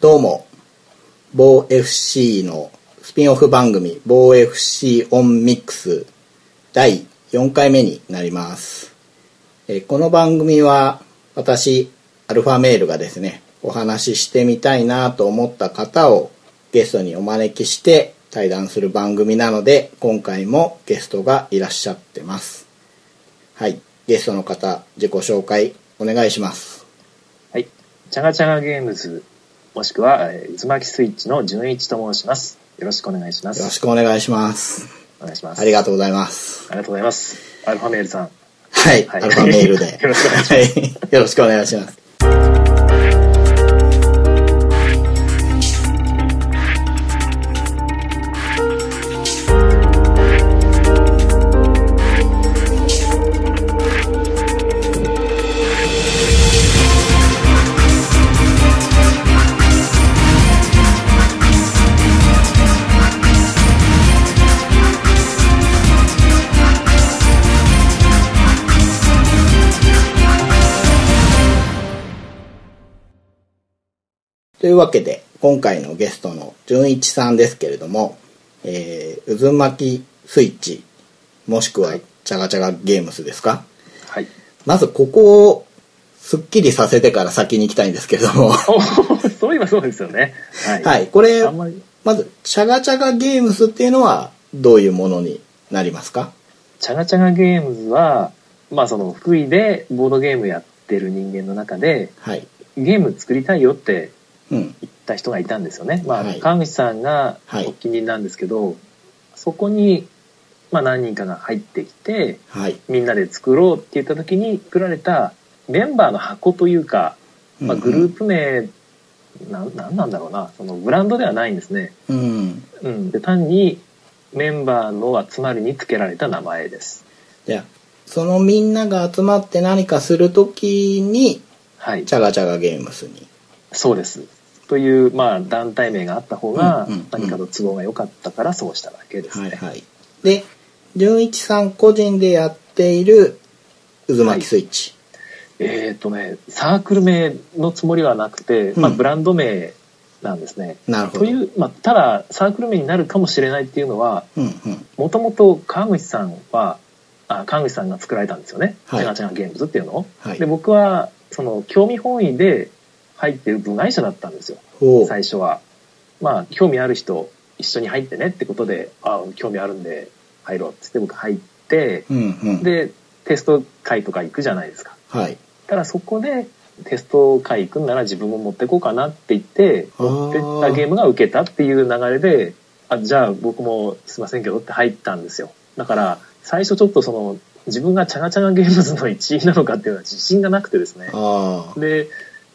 どうも、某 FC のスピンオフ番組、某 FC オンミックス第4回目になります。えこの番組は私、アルファメールがですね、お話ししてみたいなと思った方をゲストにお招きして対談する番組なので、今回もゲストがいらっしゃってます。はい、ゲストの方、自己紹介お願いします。はい。チャガチャガゲームズ、もしくは、えー渦巻きスイッチの純一と申します。よろしくお願いしまよろしす。くお願いします。お願いします。ありがとうございます。ありがとうございます。アルファメールさん。はい、はいアルファメールで。よろしくお願いしますはい、よろしくお願いします。というわけで、今回のゲストの純一さんですけれども、えー、渦巻きスイッチ、もしくははいチャガチャガゲームスですか？はい。まずここをすっきりさせてから先に行きたいんですけれども、おそういえばそうですよね。はい。はい、これまず、チャガチャガゲームスっていうのはどういうものになりますか？チャガチャガゲームズは、まあその福井でボードゲームやってる人間の中で、はい。ゲーム作りたいよってうん。言った人がいたんですよね。まあ、はい川口さんがはいお気に入りなんですけど、そこに、まあ何人かが入ってきて、はい。みんなで作ろうって言った時に作られたメンバーの箱というか、まあ、グループ名、なん、なんなんだろうな、そのブランドではないんですね。うん。うん。で、単にメンバーの集まりに付けられた名前です。じゃあ、そのみんなが集まって何かするときに、はい。チャガチャガゲームスに。そうです。という、まあ、団体名があった方がうんうんうん、何かと都合が良かったからそうしただけですね。はいはい。で、純一さん個人でやっている渦巻きスイッチ。えっ、とね、サークル名のつもりはなくて、まあ、うんブランド名なんですね。なるほど。という、まあ、ただ、サークル名になるかもしれないっていうのは、うんうん。もともと川口さんは、あ川口さんが作られたんですよね。はいチャガチャガゲームズっていうのを。はいで、僕は、その、興味本位で入ってる部外者だったんですよ。最初は。まあ、興味ある人、一緒に入ってねってことで、あ興味あるんで入ろうっつって僕入って、うんうん。で、テスト会とか行くじゃないですか。はい。ただそこで、テスト会行くんなら自分も持ってこうかなって言って、持ってったゲームが受けたっていう流れで、あ、じゃあ僕もすいませんけどって入ったんですよ。だから、最初ちょっとその、自分がチャガチャガゲームズの一員なのかっていうのは自信がなくてですね。で、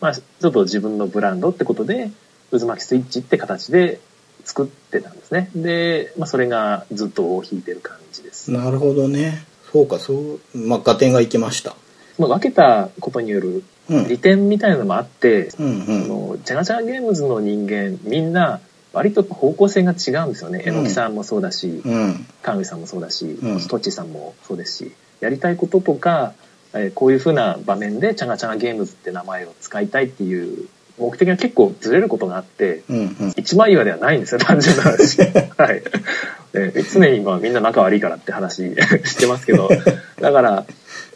まあ、ちょっと自分のブランドってことで、渦巻きスイッチって形で作ってたんですね。で、まあ、それがずっと引いてる感じです。なるほどね。そうか、そう、まあ、合点がいきました。まあ、分けたことによるうん。利点みたいなのもあって、うのチャガチャガゲームズの人間みんな割と方向性が違うんですよね。うん榎木さんもそうだし、うん。うん。川口さんもそうだし、うんトッチーさんもそうですし、やりたいこととか、えーこういう風な場面でチャガチャガゲームズって名前を使いたいっていう目的が結構ずれることがあって、うんうん。一枚岩ではないんですよ、単純な話。はい。えー常に今みんな仲悪いからって話 してますけど、だから、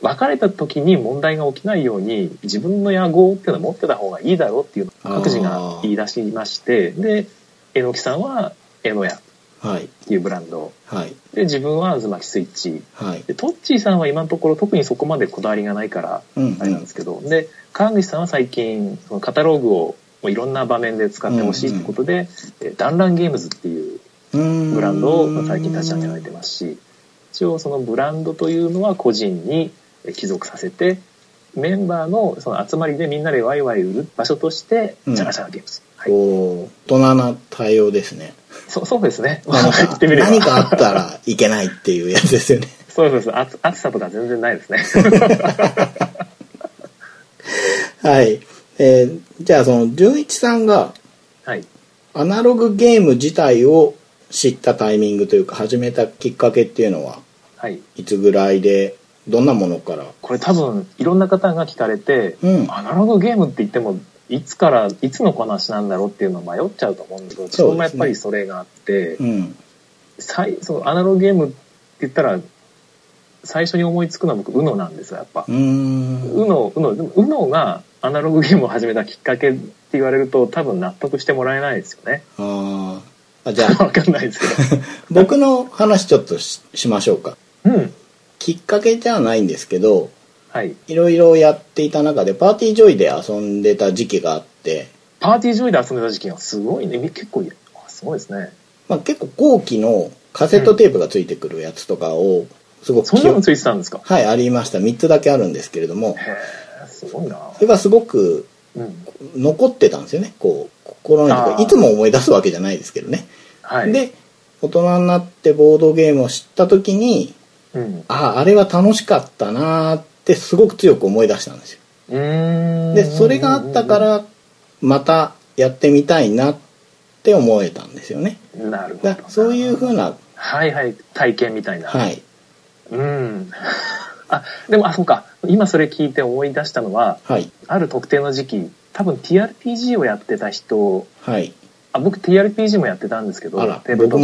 別れた時に問題が起きないように自分の野望っていうのは持ってた方がいいだろうっていうのを各自が言い出しまして、で、榎木さんはエノヤっはい。ていうブランド、はい。で、自分は渦巻きスイッチ、はい。で、トッチーさんは今のところ特にそこまでこだわりがないから、うんあれなんですけど、で、川口さんは最近、そのカタログをもういろんな場面で使ってほしいってことで、えダンランゲームズっていううん。ブランドを最近立ち上げられてますし、一応そのブランドというのは個人にえ帰属させて、メンバーのその集まりでみんなでワイワイ売る場所として、うんチャガチャガゲームズ。はい。大人な対応ですね。そそうですね。何か。何かあったらいけないっていうやつですよね。そうです。暑暑さとか全然ないですね。はい。えーじゃあその、純一さんがはい。アナログゲーム自体を知ったタイミングというか始めたきっかけっていうのははい。いつぐらいでどんなものから？これ多分いろんな方が聞かれて、うんアナログゲームって言ってもいつから、いつの話なんだろうっていうのを迷っちゃうと思うんですけど、自分もやっぱりそれがあって、うん。最そのアナログゲームって言ったら、最初に思いつくのは僕、UNO なんですよ、やっぱ。UNO、UNO、でも UNO がアナログゲームを始めたきっかけって言われると、多分納得してもらえないですよね。あーあ。じゃあ、わかんないですけ 僕の話ちょっとししましょうか。ど。うん。きっかけじゃないんですけど、はい。いろいろやっていた中で、パーティージョイで遊んでた時期があって、パーティージョイで遊んでた時期がすごいね。結構いい、あすごいですね。まあ、結構後期のカセットテープがついてくるやつとかを、すごく記憶そんなのついてたんですか？はい、ありました。3つだけあるんですけれども、へえ、すごいな。それがすごくうん。残ってたんですよね。こう、心にいつも思い出すわけじゃないですけどね。はい。で、大人になってボードゲームを知った時に、うん。ああ、あれは楽しかったなーってすごく強く思い出したんですよ。で、それがあったか、ら、またやってみたいなって思えたんですよね。なるほど。だそういう風な、はいはい、体験みたいな。はい、うん。あ、でも、あ、そうか。今それ聞いて思い出したのは、はい、ある特定の時期、多分 TRPG をやってた人、はい。あ僕 TRPG もやってたんですけど、テーブルト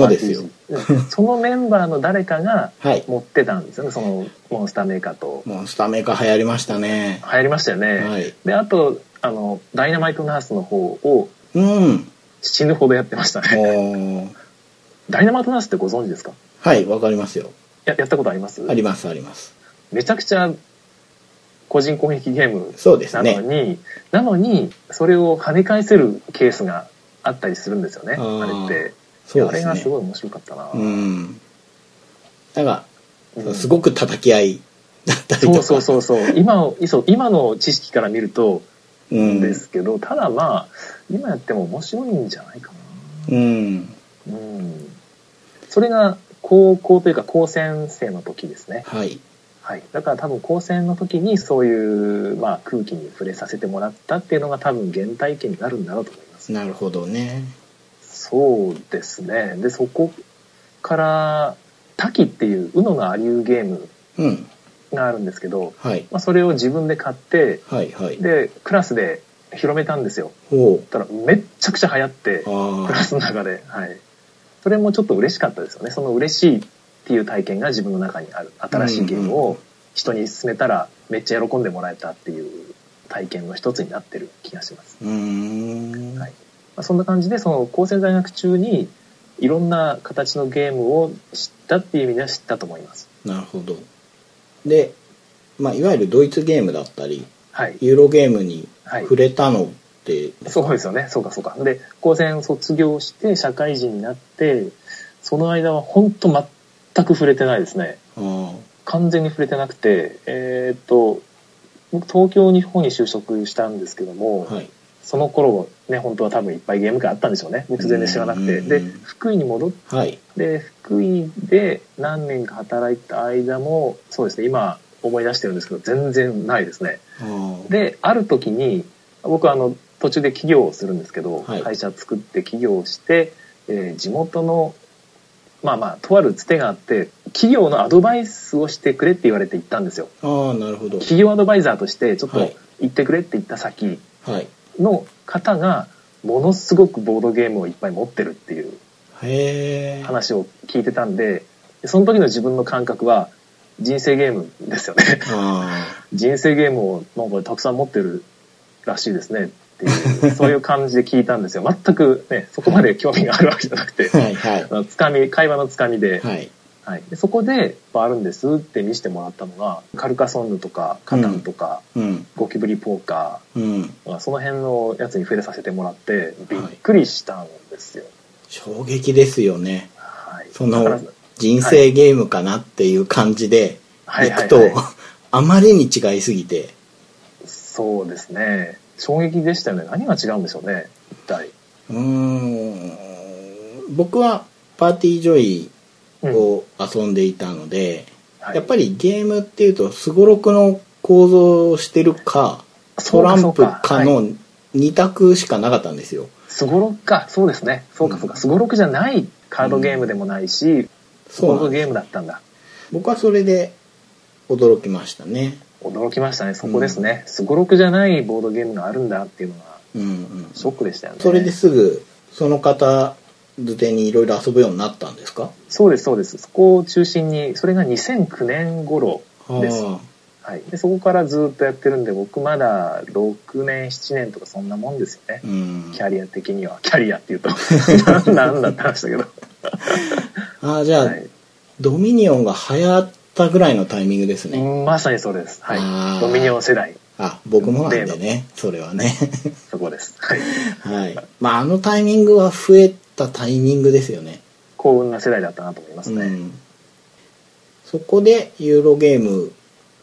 そのメンバーの誰かがはい。持ってたんですよね、そのモンスターメーカーと。モンスターメーカー流行りましたね。流行りましたよね。はい。で、あと、あの、ダイナマイトナースの方をうん。死ぬほどやってましたね。ダイナマイトナースってご存知ですか？はい、わかりますよ。ややったことあります？あります、あります。めちゃくちゃ個人攻撃ゲームなのね。に、なのに、それを跳ね返せるケースがあったりするんですよね、あれって。あそうね。れがすごい面白かったな。うん。だが、うんすごく叩き合いだったりとか。そうそうそうそう。今を、そう今の知識から見ると、うん。ですけど、ただまあ、今やっても面白いんじゃないかうん。な。うん。それが高校というか高専生の時ですね。はい。はい。だから多分高専の時にそういう、まあ、空気に触れさせてもらったっていうのが多分原体験になるんだろうと思います。なるほどね。そうですね。で、そこから、滝っていう UNO のアリューゲームうん。があるんですけど、はい。まあ、それを自分で買って、はい、はい。で、クラスで広めたんですよ。おう。たらめっちゃくちゃ流行って、あクラスの中で。はい。それもちょっと嬉しかったですよね。その嬉しいっていう体験が自分の中にある。新しいゲームうんうんを人に勧めたらめっちゃ喜んでもらえたっていう体験の一つになってる気がします。はいまあ、そんな感じで、その高専在学中にいろんな形のゲームを知ったっていう意味では知ったと思います。なるほど。で、まあ、いわゆるドイツゲームだったり、はい。ユーロゲームにはい触れたのって、そうですよね。そうかそうか。で、高専卒業して社会人になって、その間は本当全く触れてないですね。あ完全に触れてなくて、えーっと、僕東京に方に就職したんですけども、あ、はい。その頃ね、本当は多分いっぱいゲーム会あったんでしょうね。僕全然知らなくて。うんで、福井に戻っはい。て、福井で何年か働いた間も、そうですね、今思い出してるんですけど、全然ないですね。で、ある時に、僕はあの、途中で起業をするんですけど、はい会社作って起業をして、えー地元の、まあまあ、とあるつてがあって、企業のアドバイスをしてくれって言われて行ったんですよ。ああ、なるほど。企業アドバイザーとして、ちょっとはい行ってくれって言った先はい。の方が、ものすごくボードゲームをいっぱい持ってるっていう。話を聞いてたんで、その時の自分の感覚は、人生ゲームですよね。あ 人生ゲームをなんかたくさん持ってるらしいですねっていう、そういう感じで聞いたんですよ。全くね、そこまで興味があるわけじゃなくてあ。、はい、はい。つかみ、会話のつかみで、はい。はい、でそこで、あるんですって見せてもらったのが、カルカソンヌとか、カタンとか、うん。ゴキブリポーカうん。ー、その辺のやつに触れさせてもらって、びっくりしたんですよ。衝撃ですよね。はい。その、人生ゲームかなっていう感じで、はい行くとはいはい、あまりに違いすぎて、そうですね。衝撃でしたよね。何が違うんでしょうね、一体。うーん、僕はパーティージョイうんを遊んでいたので、はいやっぱりゲームっていうと、すごろくの構造をしてるか、トランプそうかの2択しかなかったんですよ。すごろくか、そうですね。そうかそうか。すごろくじゃないカードゲームでもないし、うなんですごろくゲームだったんだ。僕はそれで驚きましたね。驚きましたね。そこですね。すごろくじゃないボードゲームがあるんだっていうのがうんうんショックでしたよね。それですぐその方づてにいろいろ遊ぶようになったんですか？そうです、そうです。そこを中心に、それが2009年頃です。あはい。で、そこからずっとやってるんで、僕まだ6年、7年とかそんなもんですよねあ。うんキャリア的には。キャリアっていうと、な なんだって話だけど。ああじゃあ、はい。ドミニオンが流行ったぐらいのタイミングですね、まさにそうです。はい。ドミニオン世代、あ僕もなんでねそれはね そこです。はい。はいまああのタイミングは増えたタイミングですよね幸運な世代だったなと思いますね。うん、そこでユーロゲーム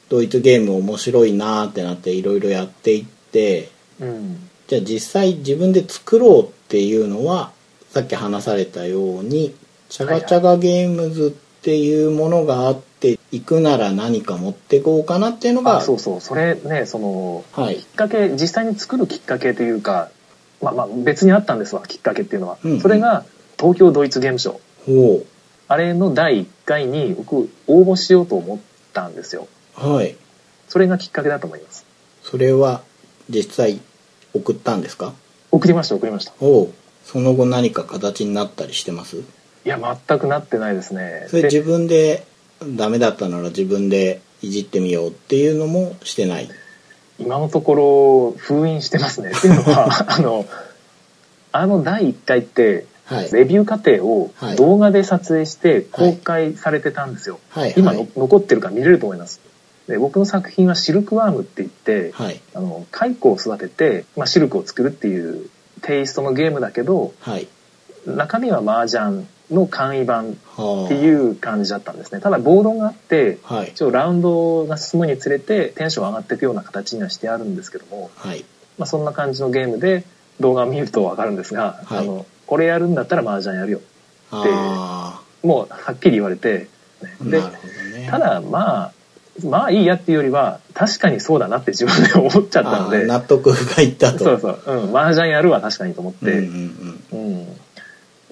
ドイツゲーム面白いなーってなっていろいろやっていってうん。じゃあ実際自分で作ろうっていうのはさっき話されたようにチャガチャガゲームズっていうものがあって行くなら何か持ってこうかなっていうのがあそうそう。それね、その、はいきっかけ、実際に作るきっかけというか、まあまあ別にあったんですわ、きっかけっていうのは。うんうんそれが東京ドイツゲームショウ。ほあれの第1回に僕応募しようと思ったんですよ。うはいそれがきっかけだと思います。それは実際送ったんですか？送りました、送りました。おうその後何か形になったりしてます？いや、全くなってないですね。それで自分でダメだったなら自分でいじってみようっていうのもしてない。今のところ封印してますね。っていうのは、あの、あの第1回って、はい。レビュー過程をはい。動画で撮影して公開されてたんですよ。はい。今のはい残ってるから見れると思います。で僕の作品はシルクワームって言って、はい。あの蚕を育てて、まあ、シルクを作るっていうテイストのゲームだけどはい中身は麻雀の簡易版はあ。っていう感じだったんですね。ただボードがあってはい。一応ラウンドが進むにつれてテンション上がっていくような形にはしてあるんですけども、はい。まあ、そんな感じのゲームで動画を見ると分かるんですが、はい。あのこれやるんだったら麻雀やるよあもうはっきり言われて、ね。でね。ただまあまあいいやっていうよりは確かにそうだなって自分で思っちゃったので納得がいったと。そうそう、うん、麻雀やるわ確かにと思って、ううんん。うん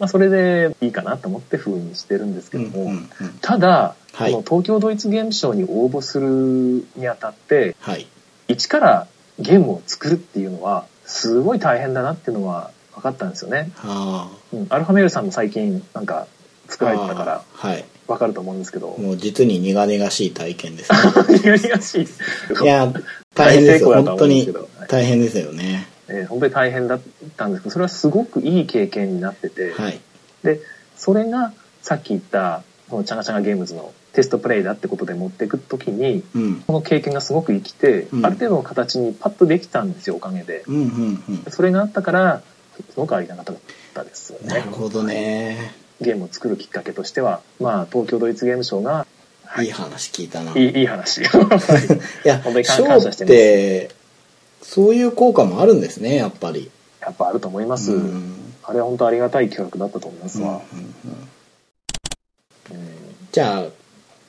まあ、それでいいかなと思って封印してるんですけども、うんうんうん。ただ、はい。この東京ドイツゲームショウに応募するにあたってはい。一からゲームを作るっていうのはすごい大変だなっていうのは分かったんですよね、あ。うん、アルファメールさんも最近なんか作られてたからはい。分かると思うんですけど。もう実に苦々しい体験ですね。苦々しい。いや大変ですよ。本当に大変ですよね。えー本当に大変だったんですけどそれはすごくいい経験になってて、はい。でそれがさっき言ったこのチャガチャガゲームズのテストプレイだってことで持っていく時にうん。この経験がすごく生きて、うん。ある程度の形にパッとできたんですよおかげで。うんうんうん。それがあったからすごくありがたかったですよね。なるほどね。ゲームを作るきっかけとしてはまあ東京ドイツゲームショウが、はい。い話聞いたな。いいいい話。は いいや本当に感謝してます。てそういう効果もあるんですねやっぱりやっぱあると思います、うん。あれは本当ありがたい企画だったと思いますわ、うんうんうん。うんじゃあ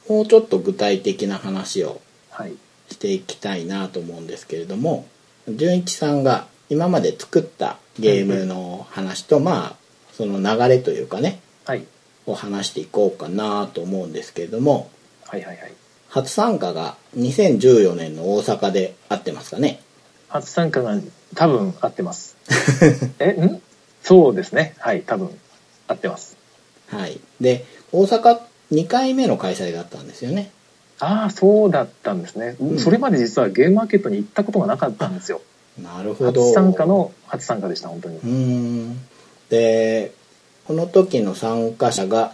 もうちょっと具体的な話をはい。していきたいなと思うんですけれども純一さんが今まで作ったゲームの話と、まあその流れというかねはい。を話していこうかなと思うんですけれどもはいはいはい。初参加が2014年の大阪で合ってますかね？初参加が多分合ってます。え、ん？そうですね。はい、多分合ってます。はいで大阪2回目の開催だったんですよねああ、そうだったんですね、うんそれまで実はゲームマーケットに行ったことがなかったんですよ。なるほど初参加の初参加でした、本当にう。ーんでこの時の参加者が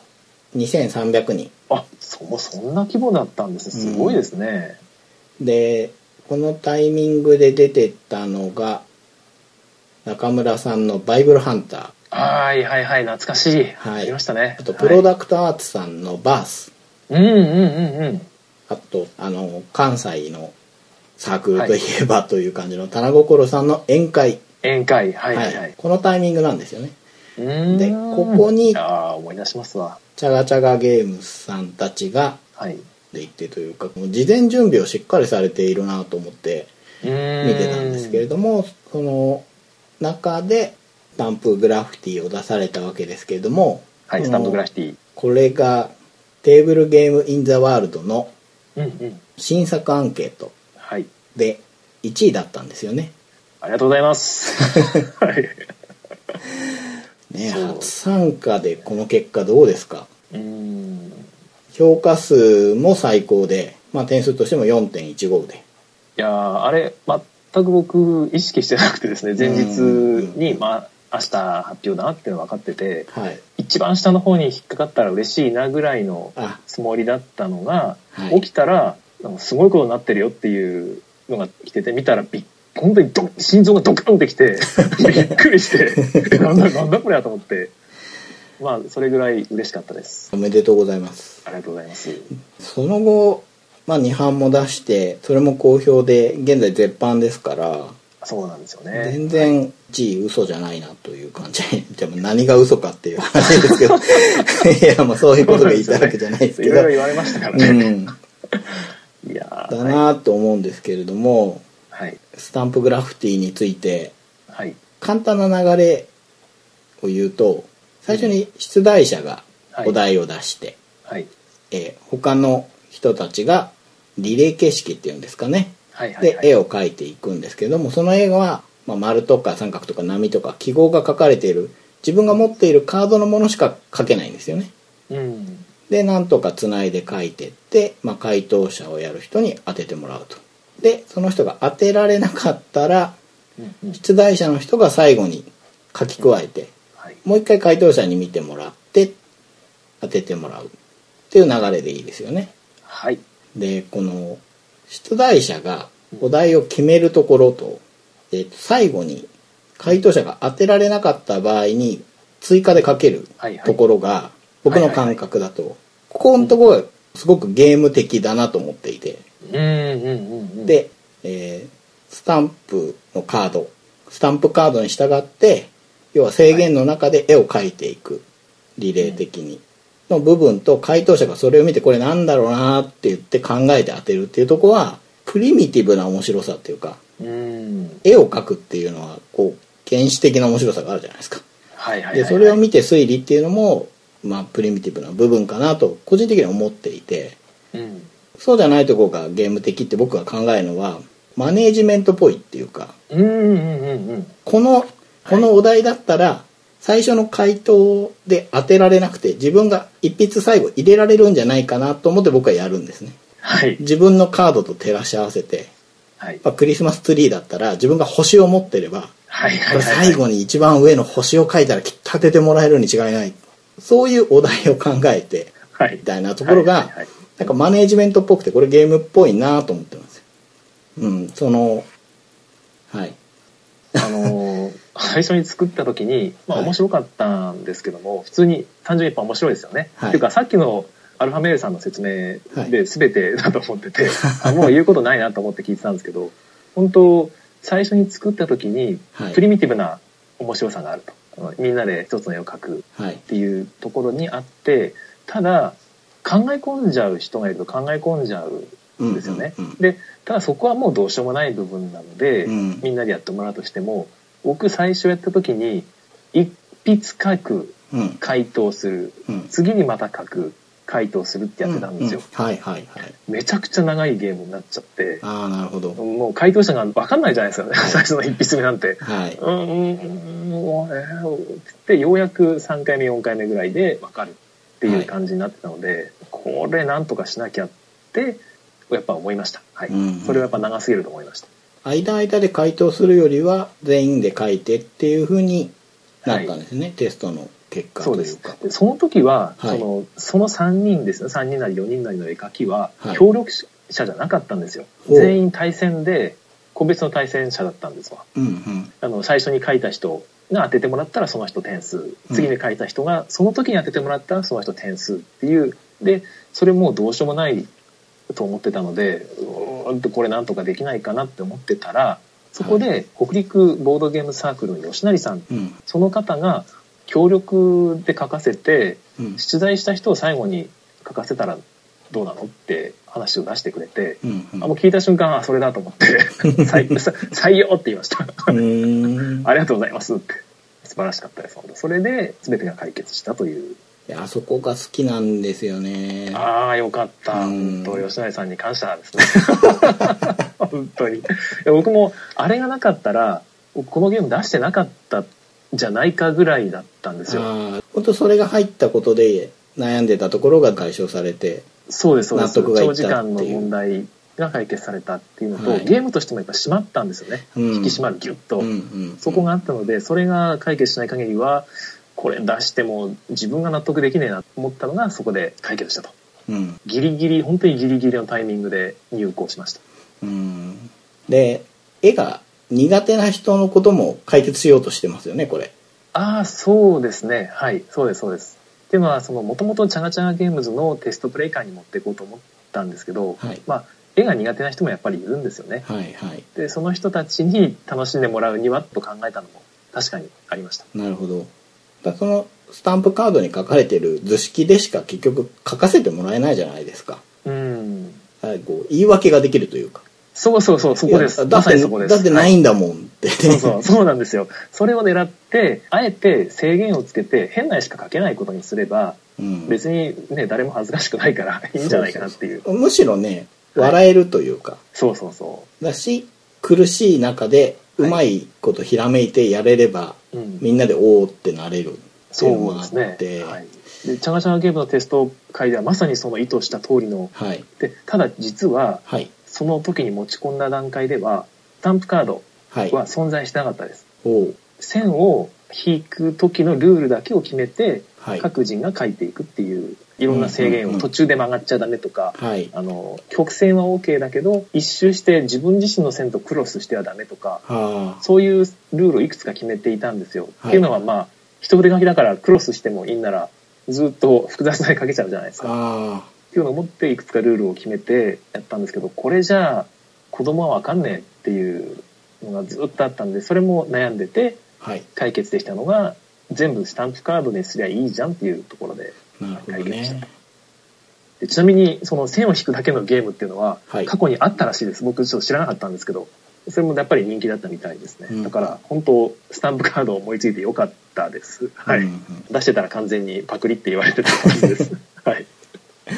2300人あ、そう、そんな規模だったんですね。すごいですね。でこのタイミングで出てたのが中村さんの「バイブルハンタはいはいはい、懐かしい。はいましたね。ー」あとプロはいダクトアーツさんの「バースうんうんうんうん。」あとあの関西のサークルといえばという感じの棚心さんの宴会、宴会、はいはいはい。このタイミングなんですよねでここにああ、思い出しますわ。チャガチャガゲームズさんたちがはい。で行ってというかもう事前準備をしっかりされているなと思って見見てたんですけれどもその中でスタンプグラフィティを出されたわけですけれども、はい、スタンドグラフィティ。これがテーブルゲームインザワールドの。新作アンケートはい。で1位だったんですよねありがとうございます。はい。ね、初参加でこの結果どうですか？うーん。評価数も最高で、まあ、点数としても4.15で。いやーあれ、全く僕、意識してなくてですね、前日に、まあ、明日発表だなっていうの分かってて、はい。一番下の方に引っかかったら嬉しいなぐらいのあ、つもりだったのが、はい起きたら、すごいことになってるよっていうのが来てて、見たらびっ、本当にド心臓がドカンってきて、びっくりして、え なんだ、なんだこれやと思って、まあ、それぐらい嬉しかったです。おめでとうございます。ありがとうございます。その後、まあ、2版も出して、それも好評で、現在絶版ですから、そうなんですよね。全然1位嘘じゃないなという感じ。でも何が嘘かっていう話ですけど。いや、まあそういうことが言いたいわけじゃないですけど。いろいろ言われましたからね。うん。いやーだなと思うんですけれども、はい。スタンプグラフィティについて、はい。簡単な流れを言うと、最初に出題者がはいお題を出して、はい。えー他の人たちがリレー形式っていうんですかね。はい。はい。で、絵を描いていくんですけども、その絵は、まあ、丸とか三角とか波とか記号が書かれている、自分が持っているカードのものしか書けないんですよね。うん。で、なんとかつないで書いてって、まあ、回答者をやる人に当ててもらうと。で、その人が当てられなかったら、うんうん出題者の人が最後に書き加えて、はい。もう一回回答者に見てもらって、当ててもらうっていう流れでいいですよね。はい。で、この、出題者がお題を決めるところと、えー最後に回答者が当てられなかった場合に追加で書けるところが、僕の感覚だと、ここのところがすごくゲーム的だなと思っていて、で、えースタンプのカード、スタンプカードに従って、要は制限の中で絵を描いていく、リレー的に。の部分と回答者がそれを見てこれなんだろうなって言って考えて当てるっていうところは、プリミティブな面白さっていうか、うん。絵を描くっていうのは、こう、原始的な面白さがあるじゃないですか。はいはいはい、で、それを見て推理っていうのも、まあ、プリミティブな部分かなと、個人的には思っていて、うん。そうじゃないところがゲーム的って僕が考えるのは、マネージメントっぽいっていうか、うんうんうんうん。この、このお題だったら、最初の回答で当てられなくて、自分が一筆最後入れられるんじゃないかなと思って僕はやるんですね。はい。自分のカードと照らし合わせて、はい。まあクリスマスツリーだったら自分が星を持ってれば、はいはい最後に一番上の星を書いたらきっと当ててもらえるに違いない。そういうお題を考えて、はいみ。たいなところがなんかマネージメントっぽくて、これゲームっぽいなと思ってますよ。うん、その、はい。あのー 最初に作った時に、まあはい面白かったんですけども、普通に単純にやっぱ面白いですよね。はいっていうかさっきのアルファメールさんの説明はいで全てだと思ってて、あもう言うことないなと思って聞いてたんですけど、本当最初に作った時にはいプリミティブな面白さがあると。あのみんなで一つの絵を描くはいっ。ていうところにあって、ただ考え込んじゃう人がいると考え込んじゃうんですよね。で、ただそこはもうどうしようもない部分なので、うんみんなでやってもらうとしても、僕最初やった時に、一筆書く、うん。回答する、うん。次にまた書く、回答するってやってたんですよ。うんうんはいはいはい。めちゃくちゃ長いゲームになっちゃって、ああ、なるほど。もう回答者が分かんないじゃないですかね、最初の一筆目なんて。はい。うん、うん、うん、もうえーってようやく3回目、4回目ぐらいで分かるっていう感じになってたので、これなんとかしなきゃって、やっぱ思いました。はい。うんそれはやっぱ長すぎると思いました。間間で回答するよりは全員で書いてっていう風になったんですね、テストの結果というか。でその時は、はい。そのその3人です。ね3人なり4人なりの絵描きは、はい。協力者じゃなかったんですよ。ほう。全員対戦で個別の対戦者だったんですわ。うんうん。あの最初に書いた人が当ててもらったらその人点数。次に書いた人がその時に当ててもらったらその人点数っていう。でそれもうどうしようもないと思ってたのでうーんとこれなんとかできないかなって思ってたらそこで北陸ボードゲームサークルの吉成さんうん。その方が協力で書かせてうん。出題した人を最後に書かせたらどうなのって話を出してくれて、うんうん。あもう聞いた瞬間あそれだと思って 採さ採用って言いました。ありがとうございますって。素晴らしかったですそれで全てが解決したといういや、そこが好きなんですよね。ああ、よかった。うん本当吉成さんに感謝ですね。本当に。僕も、あれがなかったら、このゲーム出してなかったじゃないかぐらいだったんですよ。本当それが入ったことで悩んでたところが解消されて、そうです、そうです。納得がいった長時間の問題が解決されたっていうのと、はいゲームとしてもやっぱ締まったんですよね。うん引き締まる、ギュッと。うんうん、そこがあったので、それが解決しない限りは、これ出しても自分が納得できねえなと思ったのがそこで解決したと。うんギリギリ、本当にギリギリのタイミングで入稿しました。うんで絵が苦手な人のことも解決しようとしてますよねこれああ、そうですね。はい、そうです、そうです。っていうのは、その、もともとチャガチャガゲームズのテストプレイ感に持っていこうと思ったんですけど、はいまあ、絵が苦手な人もやっぱりいるんですよね。はいはいで、その人たちに楽しんでもらうにはと考えたのも確かにありました。なるほどだそのスタンプカードに書かれてる図式でしか結局書かせてもらえないじゃないですか。うん。はいこう言い訳ができるというか。そうそうそう、そこです。だってないんだもんって、そうそう、そうなんですよ。それを狙って、あえて制限をつけて、変な絵しか描けないことにすれば、うん。別にね、誰も恥ずかしくないからいいんじゃないかなっていう。むしろね笑えるというか、そうそうそだし苦しい中でうまいことひらめいてやれれば、う。うん。みんなでおおってなれるっていうのそうもあっですね。てはい。で、チャガチャガゲームのテスト会ではまさにその意図した通りの、はいで、ただ実は、はいその時に持ち込んだ段階では、スタンプカードはいは存在してなかったです。おう線を引く時のルールだけを決めて、はい各人が書いていくっていう、いろんな制限を途中で曲がっちゃダメとか、はいあの、曲線は OK だけど、一周して自分自身の線とクロスしてはダメとか、はあそういうルールをいくつか決めていたんですよ。はいっていうのはまあ、一筆書きだからクロスしてもいいんなら、ずっと複雑な絵描けちゃうじゃないですか。あっていうのを持っていくつかルールを決めてやったんですけど、これじゃあ子供はわかんねえっていうのがずっとあったんで、それも悩んでて解決できたのが、全部スタンプカードにすりゃいいじゃんっていうところで。なるほどねでちなみに、その線を引くだけのゲームっていうのははい、過去にあったらしいです。僕ちょっと知らなかったんですけど、それもやっぱり人気だったみたいですね。うんだから、本当スタンプカードを思いついてよかったです。はい。うんうん出してたら完全にパクリって言われてた感じです。はい。だ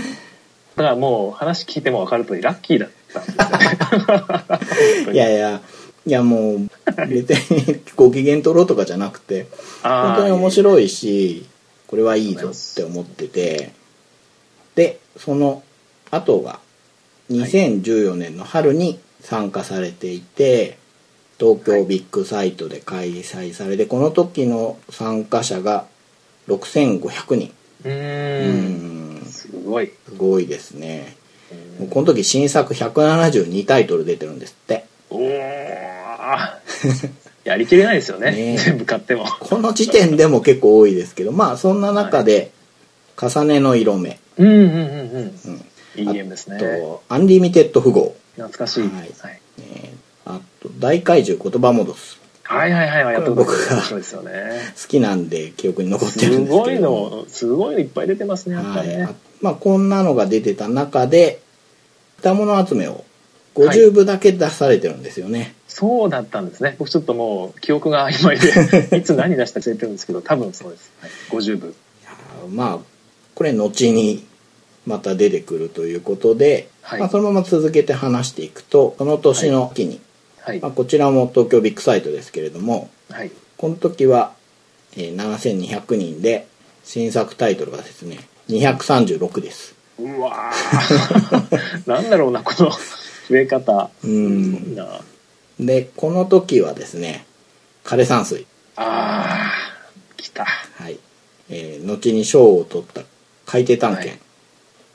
からもう話聞いても分かる通りラッキーだったんですよね。いやいやいやもう別にご機嫌取ろうとかじゃなくて本当に面い。白いしこれはいいぞって思っててでその後が2014年の春に参加されていて東京ビッグサイトで開催されてこの時の参加者が6500人。うん。ん。すごい。すごいですね。もうこの時新作172タイトル出てるんですって。おー やりきれないですよね。ねえ全部買っても。この時点でも結構多いですけどまあそんな中で重ねの色目、うんうんうんうん。うんいいゲームですね。とアンリミテッド符号、懐かしい。ははいい。えーあと大怪獣言葉戻すはいはいはい。やったことあるこれ僕が面白いですよね。好きなんで記憶に残ってるんですすごいけどの、すごいのいっぱい出てますね、やっぱはい。まあこんなのが出てた中で歌物集めを50部だけ出されてるんですよね、そうだったんですね。僕ちょっともう記憶が曖昧で、いつ何出したか忘れてるんですけど、多分そうです。はい、50部。まあこれ後にまた出てくるということで、はいまあ、そのまま続けて話していくとその年の秋に、はいまあ、。こちらも東京ビッグサイトですけれどもはい。この時は、えー7200人で新作タイトルがですね236ですうわー なんだろうな、この増え方。うん。でこの時はですね枯山水あー、来た。はい、えー後に賞を取った海底探検、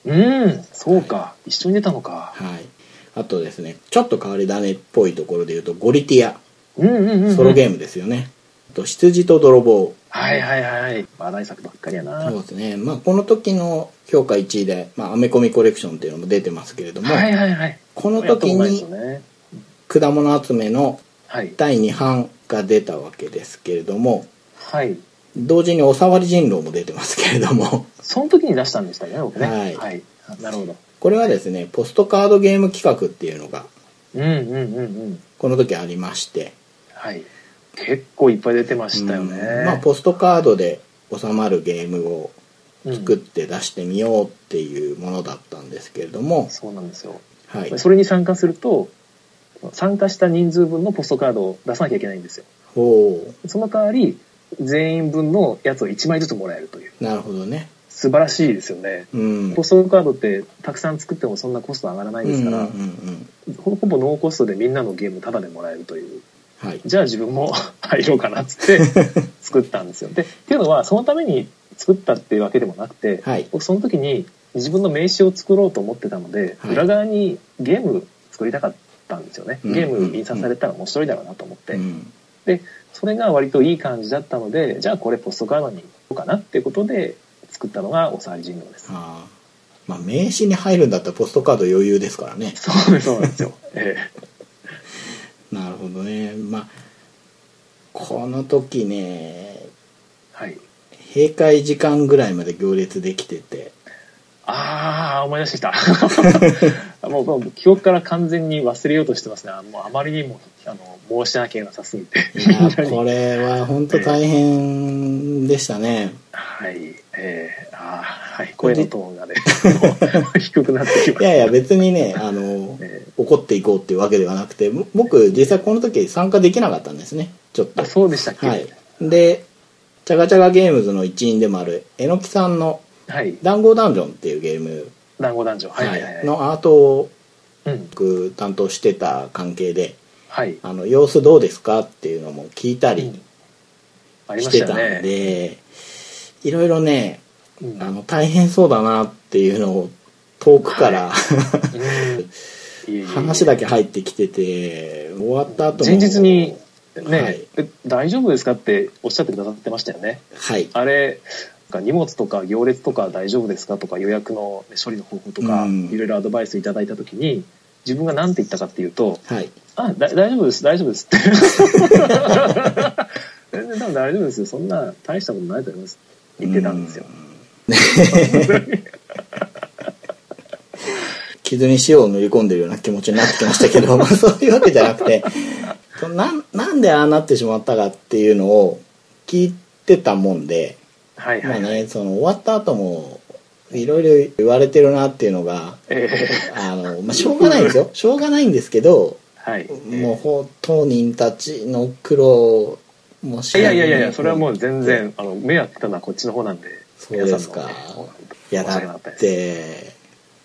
うん、そうか。一緒に出たのか。はいあとですねちょっと変わり種っぽいところで言うとゴリティアうんうんうんうん。ソロゲームですよね、あと羊と泥棒はいはいはい。話題作ばっかりやな。そうですねまあこの時の評価1位で、まあ、アメコミコレクションっていうのも出てますけれども、はいはいはい。この時に。果物集めのはい。第2版が出たわけですけれどもはい。同時におさわり人狼も出てますけれどもその時に出したんでしたよね、僕ね。はいはい。あなるほど。これはですねポストカードゲーム企画っていうのがうんうんうんうん。この時ありましてはい。結構いっぱい出てましたよね。うんまあ、ポストカードで収まるゲームをうん作って出してみようっていうものだったんですけれども、そうなんですよ。はい。それに参加すると、参加した人数分のポストカードを出さなきゃいけないんですよ。ほその代わり、全員分のやつを1枚ずつもらえるという。う。なるほどね。素晴らしいですよね。うん。ポストカードってたくさん作ってもそんなコスト上がらないですから、うんうんうんほぼほぼノーコストでみんなのゲームタダでもらえるという。うん。はい。じゃあ自分も 入ろうかなっつって 作ったんですよ。で、っていうのはそのために作ったっていうわけでもなくて、はい。僕その時に自分の名刺を作ろうと思ってたので、はい裏側にゲーム作りたかったんですよね。うんゲーム印刷されたら面白いだろうなと思って。うん。それが割といい感じだったので、じゃあこれポストカードに行こうかなっていうことで作ったのがおさわり人狼です。ああ。まあ、名刺に入るんだったらポストカード余裕ですからね。そうです、そうなんですよ。えなるほどね。まあ、この時ね、えはい。閉会時間ぐらいまで行列できてて、ああ、思い出してきた。もうもう記憶から完全に忘れようとしてますね。あもうあまりにもあの申し訳なさすぎて。これは本当大変でしたね。はい。ええああ、はい。声のトーンがね、も う低くなってきました。いやいや、別にね、あの、ええ怒っていこうっていうわけではなくて、ぼ僕、実際この時参加できなかったんですね。ちょっとあ、。そうでしたっけ？はい。で、チャガチャガゲームズの一員でもある、えのきさんのはい。談合ダンジョンっていうゲーム、団子男女。はいはいはい。はい、のアートをうん。僕担当してた関係で、はい。あの、様子どうですかっていうのも聞いたりしてたたん。で、いろいろね、うんあの、大変そうだなっていうのを遠くから、話だけ入ってきてて、終わった後も前日に、ね、はいえ大丈夫ですかっておっしゃってくださってましたよね。はい。あれ、荷物とか行列とか大丈夫ですかとか予約の処理の方法とか、うんいろいろアドバイスいただいたときに、自分が何て言ったかっていうと、はい。あ、だ大丈夫です、大丈夫ですって。全然多分大丈夫ですよ。そんな大したことないと思います。言ってたんですよ。傷に塩を塗り込んでるような気持ちになってきましたけど、そういうわけじゃなくて、なんなんでああなってしまったかっていうのを聞いてたもんで、まあはいはいはい。ね、その終わった後も、いろいろ言われてるなっていうのが、えあの、まあ、しょうがないんですよ。しょうがないんですけど、ーはい。もうほ当人たちの苦労もしいやいやいやいや、それはもう全然、あの、迷惑かけたのはこっちの方なんで、そうですかねいやだっ。て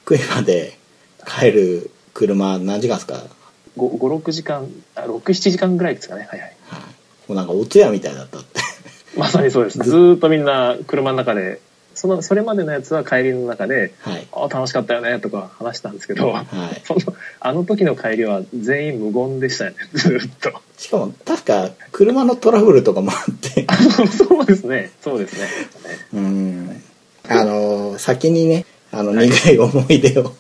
福井まで帰る車何時間ですか、はい、5、6時間、あ6、7時間ぐらいですかね。はいはい。もうなんかお通夜みたいだったって まさにそうです。ずーっとみんな車の中で、その、それまでのやつは帰りの中で、はいああ、楽しかったよね、とか話したんですけど、はい その、あの時の帰りは全員無言でしたよね、ずーっと。しかも確か車のトラブルとかもあってそうですね、そうですね。うんあの先にねあの苦い思い出を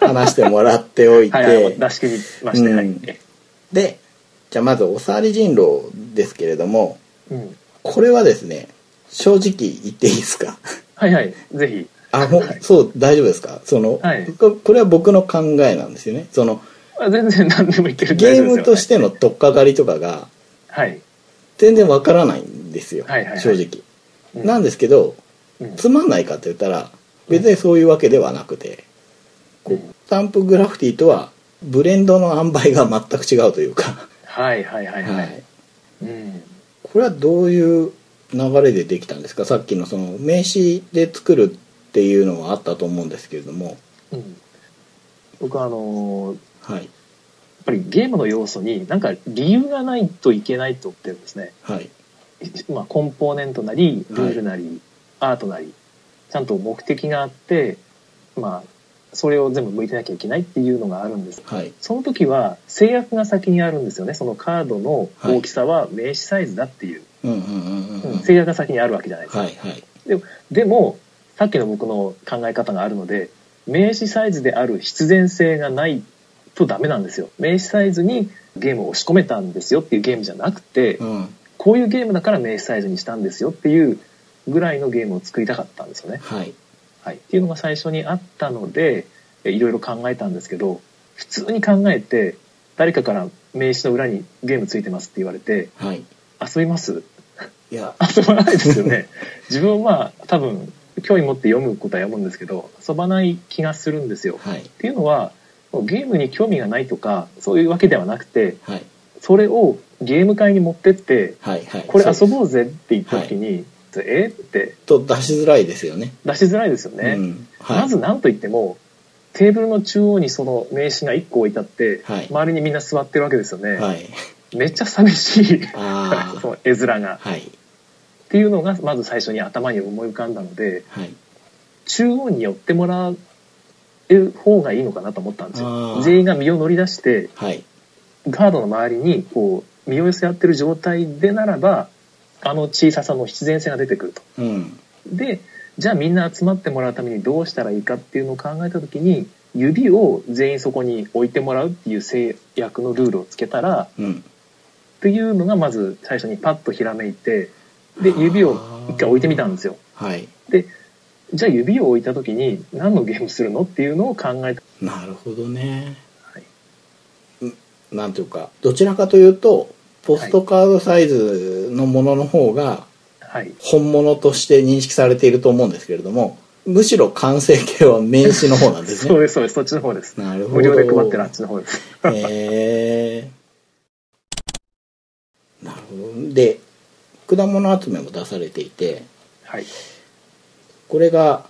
話してもらっておいて、はい、はい、出し切りまして、はい。うんでじゃあまずおさわり人狼ですけれどもうん。これはですね正直言っていいですか？はいはい、ぜひ。あほんはいそう大丈夫ですか？その、はいここれは僕の考えなんですよねそのあ全然何でもいける。ゲームとて。しての取っかかりとかがはい。全然わからないんですよ、はいはいはい正直、うんなんですけどうんつまんないかって言ったら別にそういうわけではなくて、こうスタンプグラフィティとはブレンドの塩梅が全く違うというか、はいはいはいはい。はいうん。これはどういう流れでできたんですか？さっきのその名刺で作るっていうのはあったと思うんですけれども。うん。僕はあのーやはい。っぱりゲームの要素になんか理由がないといけないと思ってるんですね。はい。まあ、コンポーネントなり、ルールなり、アートなり、ちゃんと目的があって、まあ、それを全部向いてなきゃいけないっていうのがあるんです。はいその時は制約が先にあるんですよね。そのカードの大きさは名刺サイズだっていう、制約が先にあるわけじゃないですか。はいはいでも、さっきの僕の考え方があるので、名刺サイズである必然性がないとダメなんですよ。名刺サイズにゲームを押し込めたんですよっていうゲームじゃなくて、うんこういうゲームだから名刺サイズにしたんですよっていうぐらいのゲームを作りたかったんですよね。はいはい。っていうのが最初にあったので、えいろいろ考えたんですけど、普通に考えて、誰かから名刺の裏にゲームついてますって言われて、はい。遊びます？いや。遊ばないですよね。自分は多分、興味持って読むことは読むんですけど遊ばない気がするんですよ。はい。っていうのはゲームに興味がないとかそういうわけではなくてはい。それをゲーム会に持ってってはいはい。これ遊うぼうぜって言った時に、え？って。と出しづらいですよね。出しづらいですよね。うん。はい、まず何と言ってもテーブルの中央にその名刺が1個置いてあって、はい。周りにみんな座ってるわけですよね。はい。めっちゃ寂しい。あ その絵面が。あはい。っていうのがまず最初に頭に思い浮かんだのではい。中央に寄ってもらう方がいいのかなと思ったんですよ。全員が身を乗り出してはい。ガードの周りにこう身を寄せ合ってる状態でならばあの小ささの必然性が出てくると。うんでじゃあみんな集まってもらうためにどうしたらいいかっていうのを考えた時に指を全員そこに置いてもらうっていう制約のルールをつけたらうんっていうのがまず最初にパッとひらめいてで指を一回置いてみたんですよ。はいでじゃあ指を置いた時に何のゲームするのっていうのを考えた。なるほどねはいなんていうかどちらかというとポストカードサイズのものの方がはい、本物として認識されていると思うんですけれどもむしろ完成形は名刺の方なんですね。そうですそうです。そっちの方です。なるほど。無料で配ってるあっちの方です。へえなるほど。で果物集めも出されていてはい。これが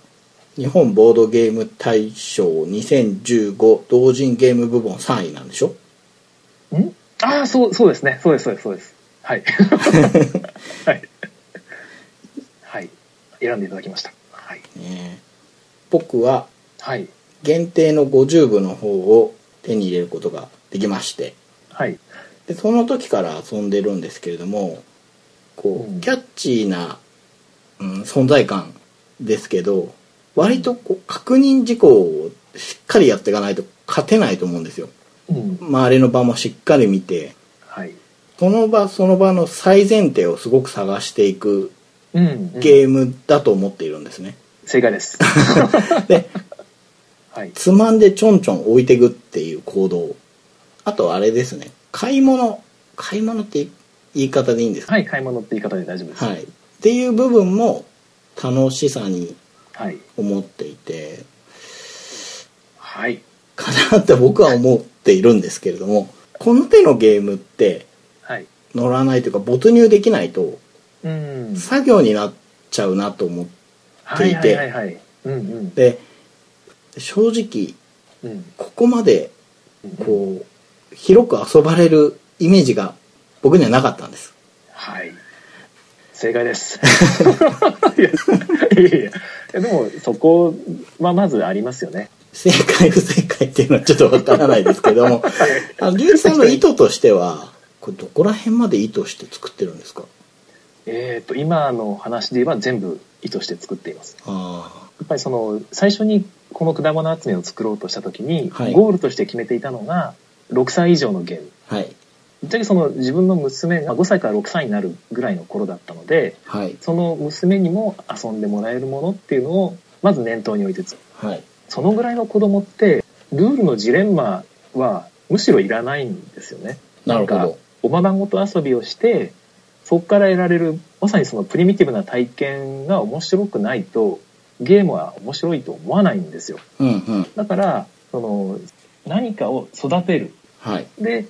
日本ボードゲーム大賞2015同人ゲーム部門3位なんでしょ？ん？ああそうそうですね。そうですそうです。そうですはい。はい。はい。選んでいただきました。はい。ね僕ははい。限定の50部の方を手に入れることができまして。はい。でその時から遊んでるんですけれどもこうん。うキャッチーな、うん、存在感ですけど割とこう確認事項をしっかりやっていかないと勝てないと思うんですよ。うん周りの場もしっかり見てはい。その場その場の最前提をすごく探していくゲームだと思っているんですね、正解です。ではい。つまんでちょんちょん置いていくっていう行動。あとあれですね。買い物。買い物って言い方でいいんですか？はい買い物って言い方で大丈夫です。はい、っていう部分も楽しさにはい。思っていて。はい。かなって僕は思っているんですけれどもこの手のゲームってはい。乗らないというか没入できないとうん。作業になっちゃうなと思ってはいはいはいはい。うんうん。で正直うん。ここまでうん。こう広く遊ばれるイメージが僕にはなかったんです。はい。正解です。いやいやでもそこはまずありますよね。正解不正解っていうのはちょっとわからないですけども あの龍一さんの意図としてはこれどこら辺まで意図して作ってるんですか？えっ、と今の話で言えば全部意図して作っています。あやっぱりその最初にこの果物集めを作ろうとした時に、はい。ゴールとして決めていたのが6歳以上のゲーム。あはい。ぶっちゃけその自分の娘が5歳から6歳になるぐらいの頃だったのではい。その娘にも遊んでもらえるものっていうのをまず念頭に置いて作る。はいそのぐらいの子供ってルールのジレンマはむしろいらないんですよね。んかなるほど。おままごと遊びをしてそこから得られるまさにそのプリミティブな体験が面白くないとゲームは面白いと思わないんですよ。うんうん。だからその何かを育てる。はい。で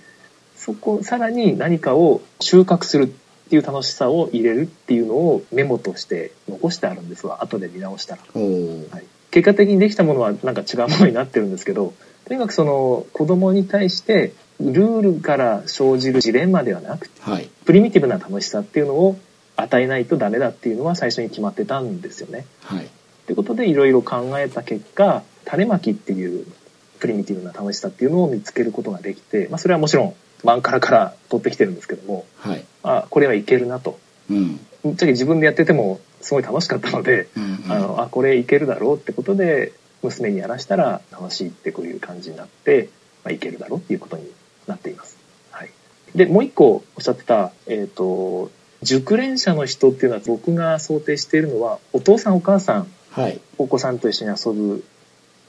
そこさらに何かを収穫するっていう楽しさを入れるっていうのをメモとして残してあるんですわ。後で見直したら。はい、結果的にできたものはなんか違うものになってるんですけどとにかくその子供に対してルールから生じるジレンマではなくてはい。プリミティブな楽しさっていうのを与えないとダメだっていうのは最初に決まってたんですよね。はい。ということでいろいろ考えた結果種まきっていうプリミティブな楽しさっていうのを見つけることができて、まあ、それはもちろんマンカラから取ってきてるんですけどもはい。あこれはいけるなと。うんぶっちゃけ自分でやっててもすごい楽しかったのでうんうん。あのあこれいけるだろうってことで娘にやらしたら楽しいってこういう感じになって、まあ、いけるだろうっていうことになっています。はい、でもう一個おっしゃってた、えー、と熟練者の人っていうのは僕が想定しているのはお父さんお母さんはい。お子さんと一緒に遊ぶ。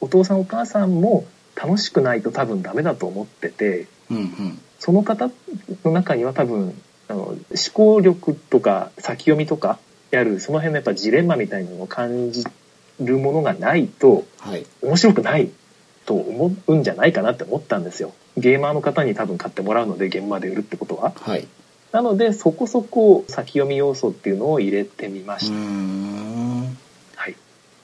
お父さんお母さんも楽しくないと多分ダメだと思っててうんうん。その方の中には多分あの思考力とか先読みとかやる、その辺のやっぱジレンマみたいなのを感じるものがないと、はい。面白くないと思うんじゃないかなって思ったんですよ。ゲーマーの方に多分買ってもらうので、現場で売るってことは。はい。なので、そこそこ先読み要素っていうのを入れてみました。ん。はい。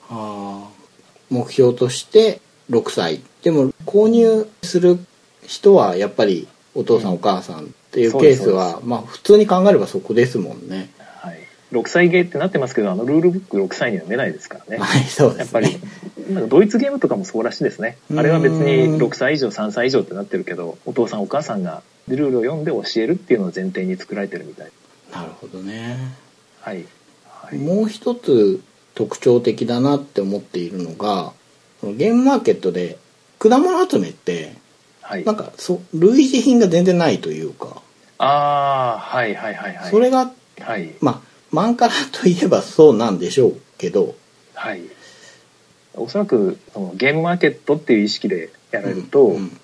あー目標として6歳。でも、購入する人はやっぱりお父さんお母さんっていうケースは、まあ普通に考えればそこですもんね。はい。6歳ゲーってなってますけど、あのルールブック6歳には出ないですからね。はい、そうですやっぱりね。、なんかドイツゲームとかもそうらしいですね。うんあれは別に6歳以上、3歳以上ってなってるけど、お父さんお母さんがルールを読んで教えるっていうのを前提に作られてるみたい。なるほどね。はい。はい。もう一つ特徴的だなって思っているのが、ゲームマーケットで果物集めって、はいなん。かそ類似品が全然ないというか、ああ、はいはいはいはい。それが、はい。まあ、マンカラといえばそうなんでしょうけど、はい。おそらく、そのゲームマーケットっていう意識でやられると、うん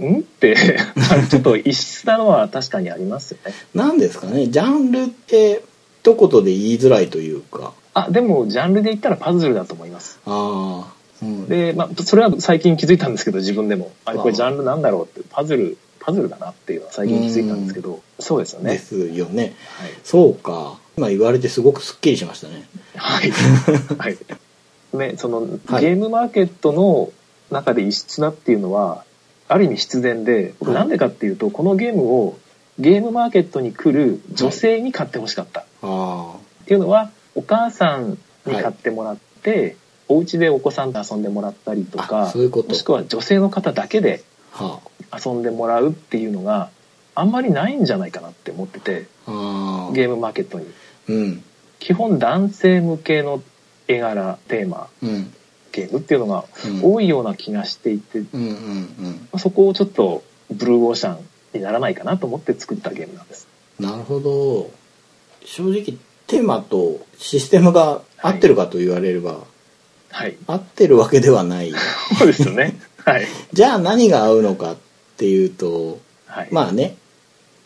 んって、ちょっと異質なのは確かにありますよね。なんですかね、ジャンルって一言で言いづらいというか、あ、でも、ジャンルで言ったらパズルだと思います。ああ、うん、で、まあ、それは最近気づいたんですけど、自分でも。あれ、こあれジャンルなんだろうって、パズル、パズルだなっていうのは最近気づいたんですけど、そうですよね。ですよね。はい。そうか。今言われてすごくすっきりしましたね。はい。はい。ね、その、はいゲームマーケットの中で異質だっていうのは、ある意味必然で、僕はいなんでかっていうと、このゲームをゲームマーケットに来る女性に買ってほしかった。っあていうのは、お母さんに買ってもらって、お家でお子さんと遊んでもらったりとあか、もしくは女性の方だけで遊んでもらうっていうのがあんまりないんじゃないかなって思っててあ、あ。あ、ゲームマーケットに。うん、基本男性向けの絵柄テーマうん、ゲームっていうのがうん、多いような気がしていて、うん、うん、うん。そこをちょっとブルーオーシャンにならないかなと思って作ったゲームなんです。なるほど。正直、テーマとシステムが合ってるかと言われれば、はい合ってるわけではない。そうですよね。はい。じゃあ何が合うのかっていうと、はい。まあね、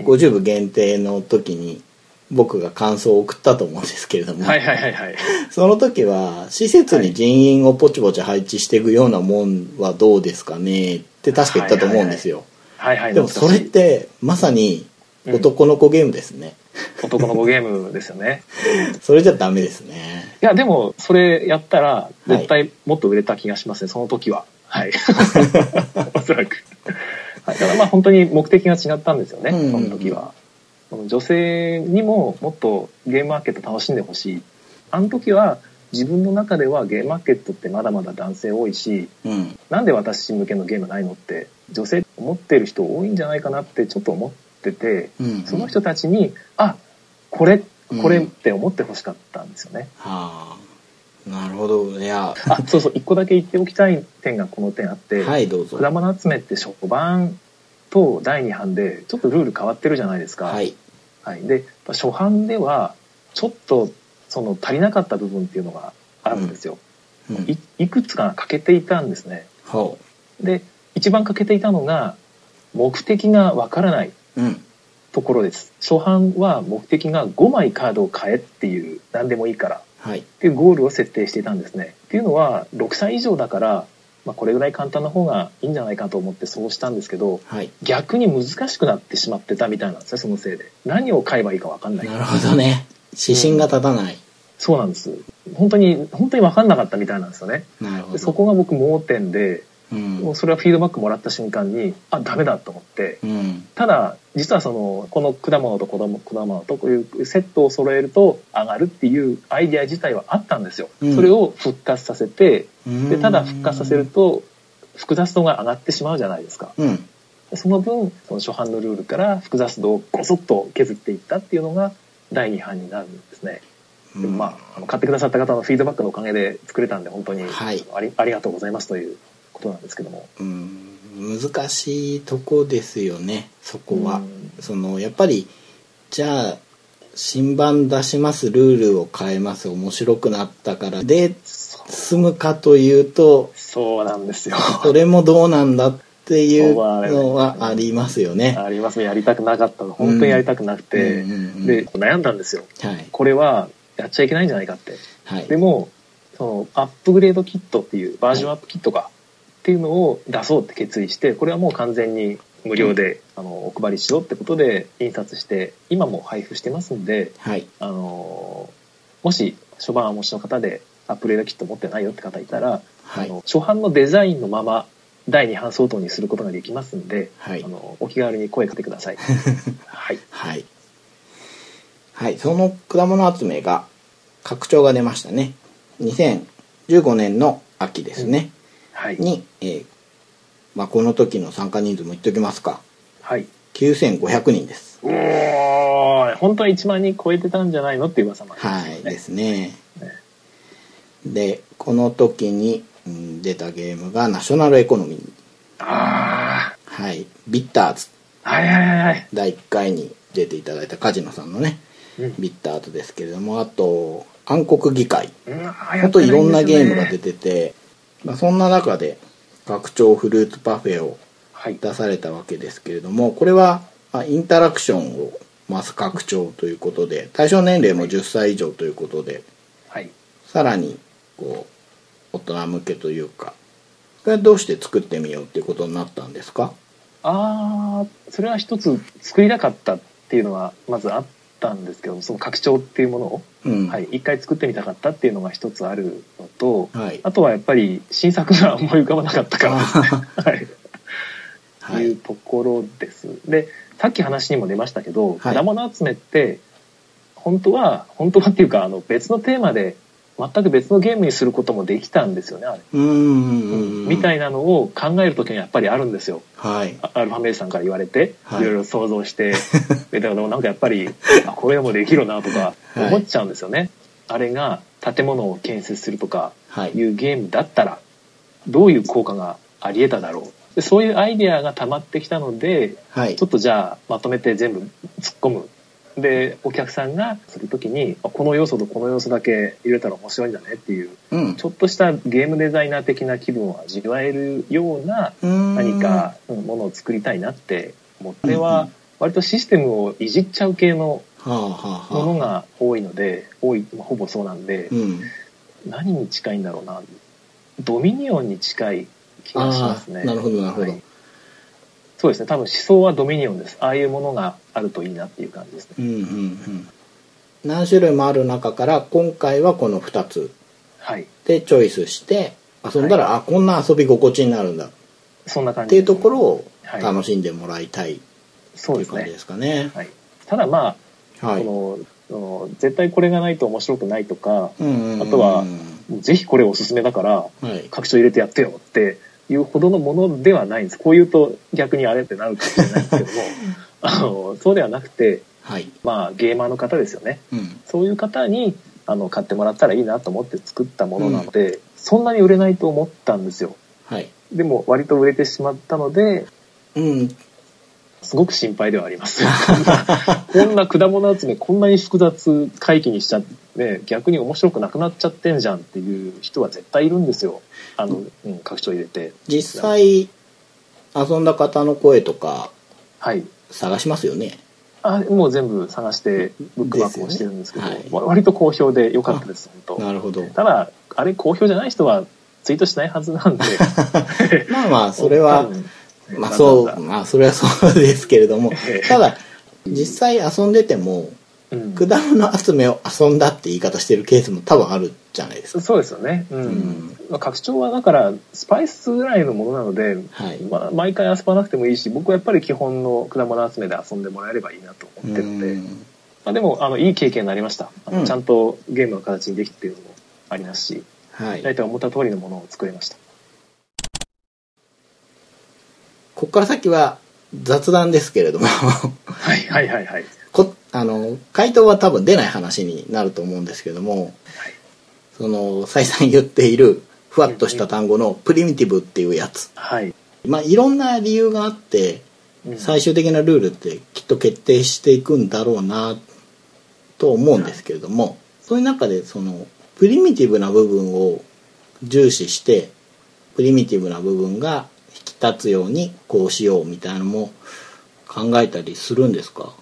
50部限定の時に僕が感想を送ったと思うんですけれども、はいはいはいはい。その時は施設に人員をポチポチ配置していくようなもんはどうですかね？って確か言ったと思うんですよ。はいはいでもそれってまさに男の子ゲームですね。男の子ゲームですよね。それじゃダメですね。いやでもそれやったら絶対もっと売れた気がしますねその時は。はい。おそらく、はい、だからまあ本当に目的が違ったんですよね、うん。その時は。女性にももっとゲームマーケット楽しんでほしい。あの時は自分の中ではゲームマーケットってまだまだ男性多いしうん。なんで私向けのゲームないのって女性思ってる人多いんじゃないかなってちょっと思っててうん。その人たちにあこれこれって思ってほしかったんですよね、はあ。なるほど。いや、あそうそう一個だけ言っておきたい点がこの点あって、はい、どうぞ。果物集めって初版と第2版でちょっとルール変わってるじゃないですか。はい。はいで初版ではちょっとその足りなかった部分っていうのがあるんですよ。うんいいくつか欠けていたんですね。ほで一番欠けていたのが目的がわからない。う。うん。ところです。初版は目的が5枚カードを買えっていう何でもいいからはい。っていうゴールを設定していたんですね。っていうのは6歳以上だから、まあ、これぐらい簡単な方がいいんじゃないかと思ってそうしたんですけどはい。逆に難しくなってしまってたみたいなんですねそのせいで何を買えばいいか分かんないなるほどね。指針が立たない。そうなんです本当に本当に分かんなかったみたいなんですよねなるほど。でそこが僕盲点でうん。もうそれはフィードバックもらった瞬間にあダメだと思って。うん。ただ実はそのこの果物と果物とこういうセットを揃えると上がるっていうアイデア自体はあったんですよ、うん。それを復活させてうん。でただ復活させると複雑度が上がってしまうじゃないですか。その分その初版のルールから複雑度をごそっと削っていったっていうのが第2版になるんですね、でもまああの買ってくださった方のフィードバックのおかげで作れたんで本当にはい。あり,、ありがとうございますということなんですけどもうん。難しいとこですよね、そこは。うんその、やっぱり、じゃあ、新版出します、ルールを変えます、面白くなったから、で、済むかというと、そうなんですよそれもどうなんだっていうのはありますよね。ありますねやりたくなかったの本当にやりたくなくて、うんうんうんうんで悩んだんですよはい。これはやっちゃいけないんじゃないかって。はいでも、その、アップグレードキットっていう、バージョンアップキットか、っていうのを出そうって決意して、これはもう完全に無料で、あの、お配りしようってことで印刷して、今も配布してますんで、はい。あの、もし、初版お持ちの方で、アップグレードキット持ってないよって方いたら、はい。あの初版のデザインのまま、第2版相当にすることができますんで、はい。あの、お気軽に声かけてください。はい。はい。はい。その果物集めが拡張が出ましたね。2015年の秋ですね、はい。に、えーまあ、この時の参加人数も言っておきますか。はい。9500人です。おー、本当は1万人超えてたんじゃないのっていう噂もありますはいですね。ね。でこの時に、うん出たゲームがナショナルエコノミー。あはい。ビッターズ。ー、はいはいはいはい。第1回に出ていただいたカジノさんのねうん。ビッターズですけれどもあと暗黒議会。うん本当いろんなゲームが出て。てて、まあ、そんな中で拡張フルーツパフェをはい。出されたわけですけれどもこれはまあインタラクションを増す拡張ということで対象年齢も10歳以上ということではい。さらにこう大人向けというかこれはどうして作ってみようっていうことになったんですか？あー、それは一つ作りたかったっていうのはまずあったんですけど、その拡張っていうものを、うんはい、一回作ってみたかったっていうのが一つあるのと、はいあとはやっぱり新作が思い浮かばなかったからですね。はい。はいいうところです。で、さっき話にも出ましたけど、はい果物集めって、本当は、本当はっていうか、あの、別のテーマで、全く別のゲームにすることもできたんですよね、あれ。うーんみたいなのを考えるときにはやっぱりあるんですよ。はいあアルファメイジさんから言われて、はいいろいろ想像して、でだからなんかやっぱり、あこれもできるなとかはい思っちゃうんですよね。あれが建物を建設するとかはいいうゲームだったら、どういう効果があり得ただろう。でそういうアイデアが溜まってきたので、はいちょっとじゃあまとめて全部突っ込む。で、お客さんがするときに、あこの要素とこの要素だけ入れたら面白いんだねっていう、うん。ちょっとしたゲームデザイナー的な気分を味わえるような何何かうんものを作りたいなって思って、は割とシステムをいじっちゃう系のものが多いので、多い、まあほぼそうなんで、うん。何に近いんだろうな。ドミニオンに近い気がしますね。なるほどなるほど。はいそうですね。多分思想はドミニオンです。ああいうものがあるといいなっていう感じですね。うんうんうん何種類もある中から今回はこの2つはい。でチョイスして遊んだら、あこんな遊び心地になるんだっそんな感じですていうところをはい楽しんでもらいたいってそういう感じで。すかね。はい。ただまあ、はい。この絶対これがないと面白くないとか、うんうんうんあとはぜひこれおすすめだから、はい。拡張入れてやってよっていうほどのものではないんです。こう言うと逆にあれってなるかもしれないんですけども、あの、そうではなくて、はい。まあゲーマーの方ですよね。うん。そういう方にあの買ってもらったらいいなと思って作ったものなので、そんなに売れないと思ったんですよ。はい。でも割と売れてしまったので、うん。すごく心配ではあります。こんな果物集め、こんなに複雑回帰にしちゃって、逆に面白くなくなっちゃってんじゃんっていう人は絶対いるんですよ。あの、うん、拡張入れて。実際遊んだ方の声とかはい。探しますよね。あもう全部探してブックマークをしてるんですけど、ねわ割と好評で良かったです、本当。なるほど。ただ、あれ好評じゃない人はツイートしないはずなんで。まあまあ、それはまあそう、まあそれはそうですけれどもええ、ただ、実際遊んでても、ざうん果物集めを遊んだって言い方してるケースも多分あるじゃないですか。そうですよね。うん。んまあ拡張はだから、スパイスぐらいのものなので、はい。まあ、毎回遊ばなくてもいいし、僕はやっぱり基本の果物集めで遊んでもらえればいいなと思ってるので、うんまあ、でも、あの、いい経験になりました。あのうんちゃんとゲームの形にできてるのもありますし、はい。大体思った通りのものを作れました。ここから先は雑談ですけれども。はい、はい、はい、はい。こあの回答は多分出ない話になると思うんですけども、その再三言っているふわっとした単語のプリミティブっていうやつ、はい。まあいろんな理由があってうん。最終的なルールってきっと決定していくんだろうなと思うんですけれども。そういう中でそのプリミティブな部分を重視してプリミティブな部分が引き立つようにこうしようみたいなのも考えたりするんですか？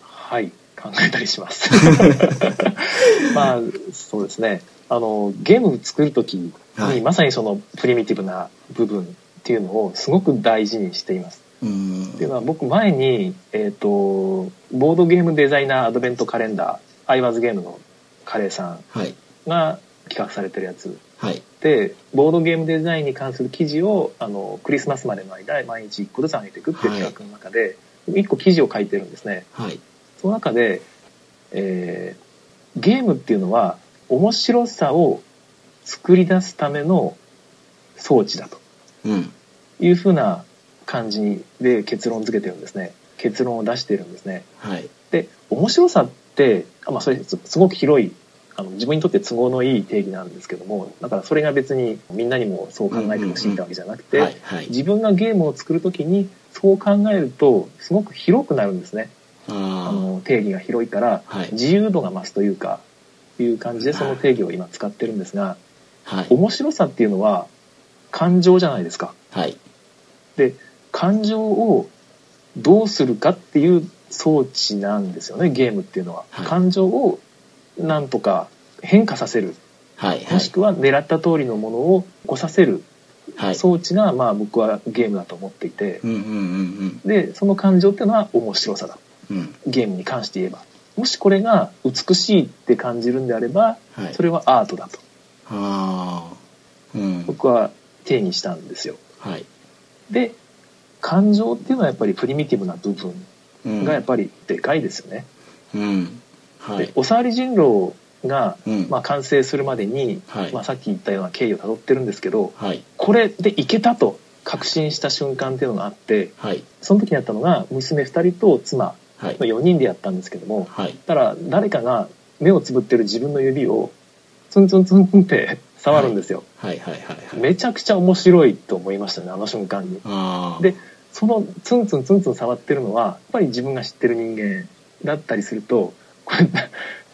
はい、考考えたりします。まあ、そうですね。あの、ゲーム作るときに、はいまさにそのプリミティブな部分っていうのをすごく大事にしています。うんっていうのは僕前に、えっ、と、ボードゲームデザイナーアドベントカレンダー、アイワーズゲームのカレーさんはいが企画されてるやつはいで、ボードゲームデザインに関する記事を、あの、クリスマスまでの間、毎日1個ずつ上げていくっていう企画の中で、1個記事を書いてるんですね。はいその中で、えーゲームっていうのは面白さを作り出すための装置だとうんいうふうな感じで結論付けてるんですね。結論を出してるんですね。はいで、面白さって、あまあそれすすごく広い、あの自分にとって都合のいい定義なんですけども、だからそれが別にみんなにもそう考えてほしいってわけじゃなくて、自分がゲームを作るときにそう考えるとすごく広くなるんですね。ああの定義が広いからはい。自由度が増すというかいう感じでその定義を今使ってるんですがあはい。面白さっていうのは感情じゃないですか。はい。で感情をどうするかっていう装置なんですよねゲームっていうのは。はい。感情をなんとか変化させる。はいはい。もしくは狙った通りのものを起こさせる。はい。装置がまあ僕はゲームだと思っていて。うんうんうんでその感情っていうのは面白さだ。うん。うんゲームに関して言えば。もしこれが美しいって感じるんであればはい。それはアートだと。ああうん。僕は定義したんですよ。はい。で感情っていうのはやっぱりプリミティブな部分うん。がやっぱりでかいですよね。うんはい。でおさわり人狼が、うん。まあ、完成するまでに、はい。まあ、さっき言ったような経緯をたどってるんですけどはい。これでいけたと確信した瞬間っていうのがあってはい。その時にやったのが娘2人と妻はい。の4人でやったんですけどもはい。たら誰かが目をつぶってる自分の指をツンツンツンツンって触るんですよ、めちゃくちゃ面白いと思いましたねあの瞬間に。でそのツンツンツンツン触ってるのはやっぱり自分が知ってる人間だったりするとこ れ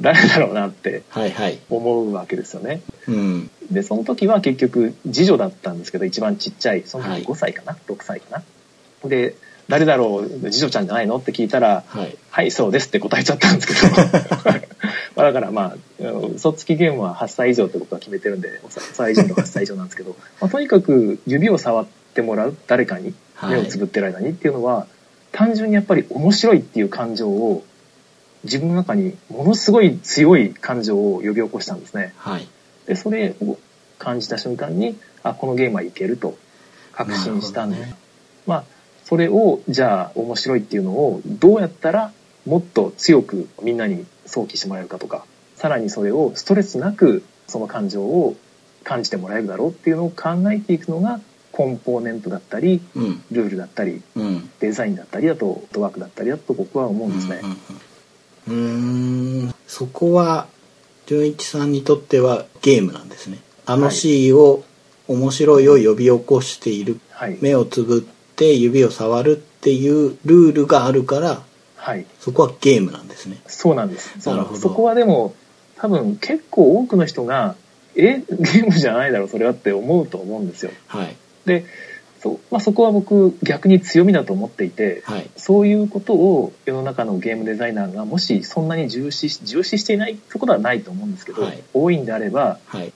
誰だろうなってはいはい。思うわけですよね。うん。でその時は結局次女だったんですけど一番ちっちゃいそのはい。時5歳かな、6歳かな？で誰だろう次女ちゃんじゃないの？って聞いたらはい。はい、そうですって答えちゃったんですけど。まあだからまあ、嘘つきゲームは8歳以上って僕は決めてるんで、5歳以上と8歳以上なんですけど、まあ、とにかく指を触ってもらう誰かにはい。目をつぶってる間にっていうのは、単純にやっぱり面白いっていう感情を自分の中にものすごい強い感情を呼び起こしたんですね。はい。で、それを感じた瞬間に、あ、このゲームはいけると。確信したんで、ね。まあ、それを、じゃあ面白いっていうのをどうやったらもっと強くみんなに想起してもらえるかとか、さらにそれをストレスなくその感情を感じてもらえるだろうっていうのを考えていくのがコンポーネントだったり、うん。ルールだったり、うん。デザインだったりだと、ワークだったりだと僕は思うんですね。うんうんうんうーんそこは純一さんにとってはゲームなんですねあの C を面白いを呼び起こしているはい。目をつぶって指を触るっていうルールがあるからはい。そこはゲームなんですねそうなんです。なるほどそこはでも、多分結構多くの人が、え、ゲームじゃないだろ、それはって思うと思うんですよ。はいで、そ,、まあ、そこは僕逆に強みだと思っていて、はい。そういうことを世の中のゲームデザイナーがもしそんなに重視し、重視していないってことはないと思うんですけど、はい。多いんであれば、はい。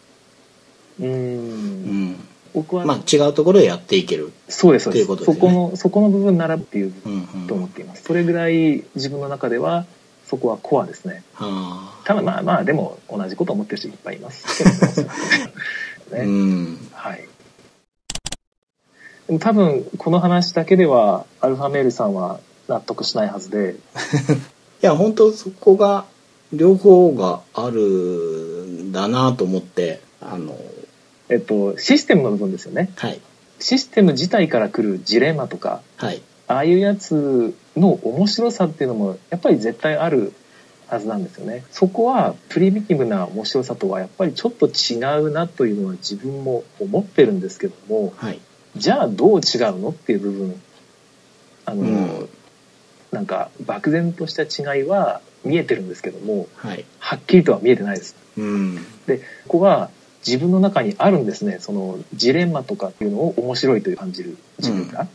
うん。ん。僕は、まあ違うところでやっていける。そうです、そうです。っていうことですね。そこの、そこの部分ならっていううんうんと思っています。それぐらい自分の中では、そこはコアですね。はただまあまあ、でも同じこと思ってる人いっぱいいますね。うん。はい。でも多分、この話だけでは、アルファメールさんは納得しないはずで、いや本当そこが両方があるんだなと思ってあのえっと、システムの部分ですよね。はいシステム自体から来るジレンマとか、はいああいうやつの面白さっていうのも、やっぱり絶対あるはずなんですよね。そこは、プリミティブな面白さとは、やっぱりちょっと違うなというのは自分も思ってるんですけども、はいじゃあどう違うのっていう部分、あの、うん。なんか漠然とした違いは見えてるんですけども、はい。はっきりとは見えてないです。うん。で、ここは自分の中にあるんですね。そのジレンマとかっていうのを面白いと感じる自分が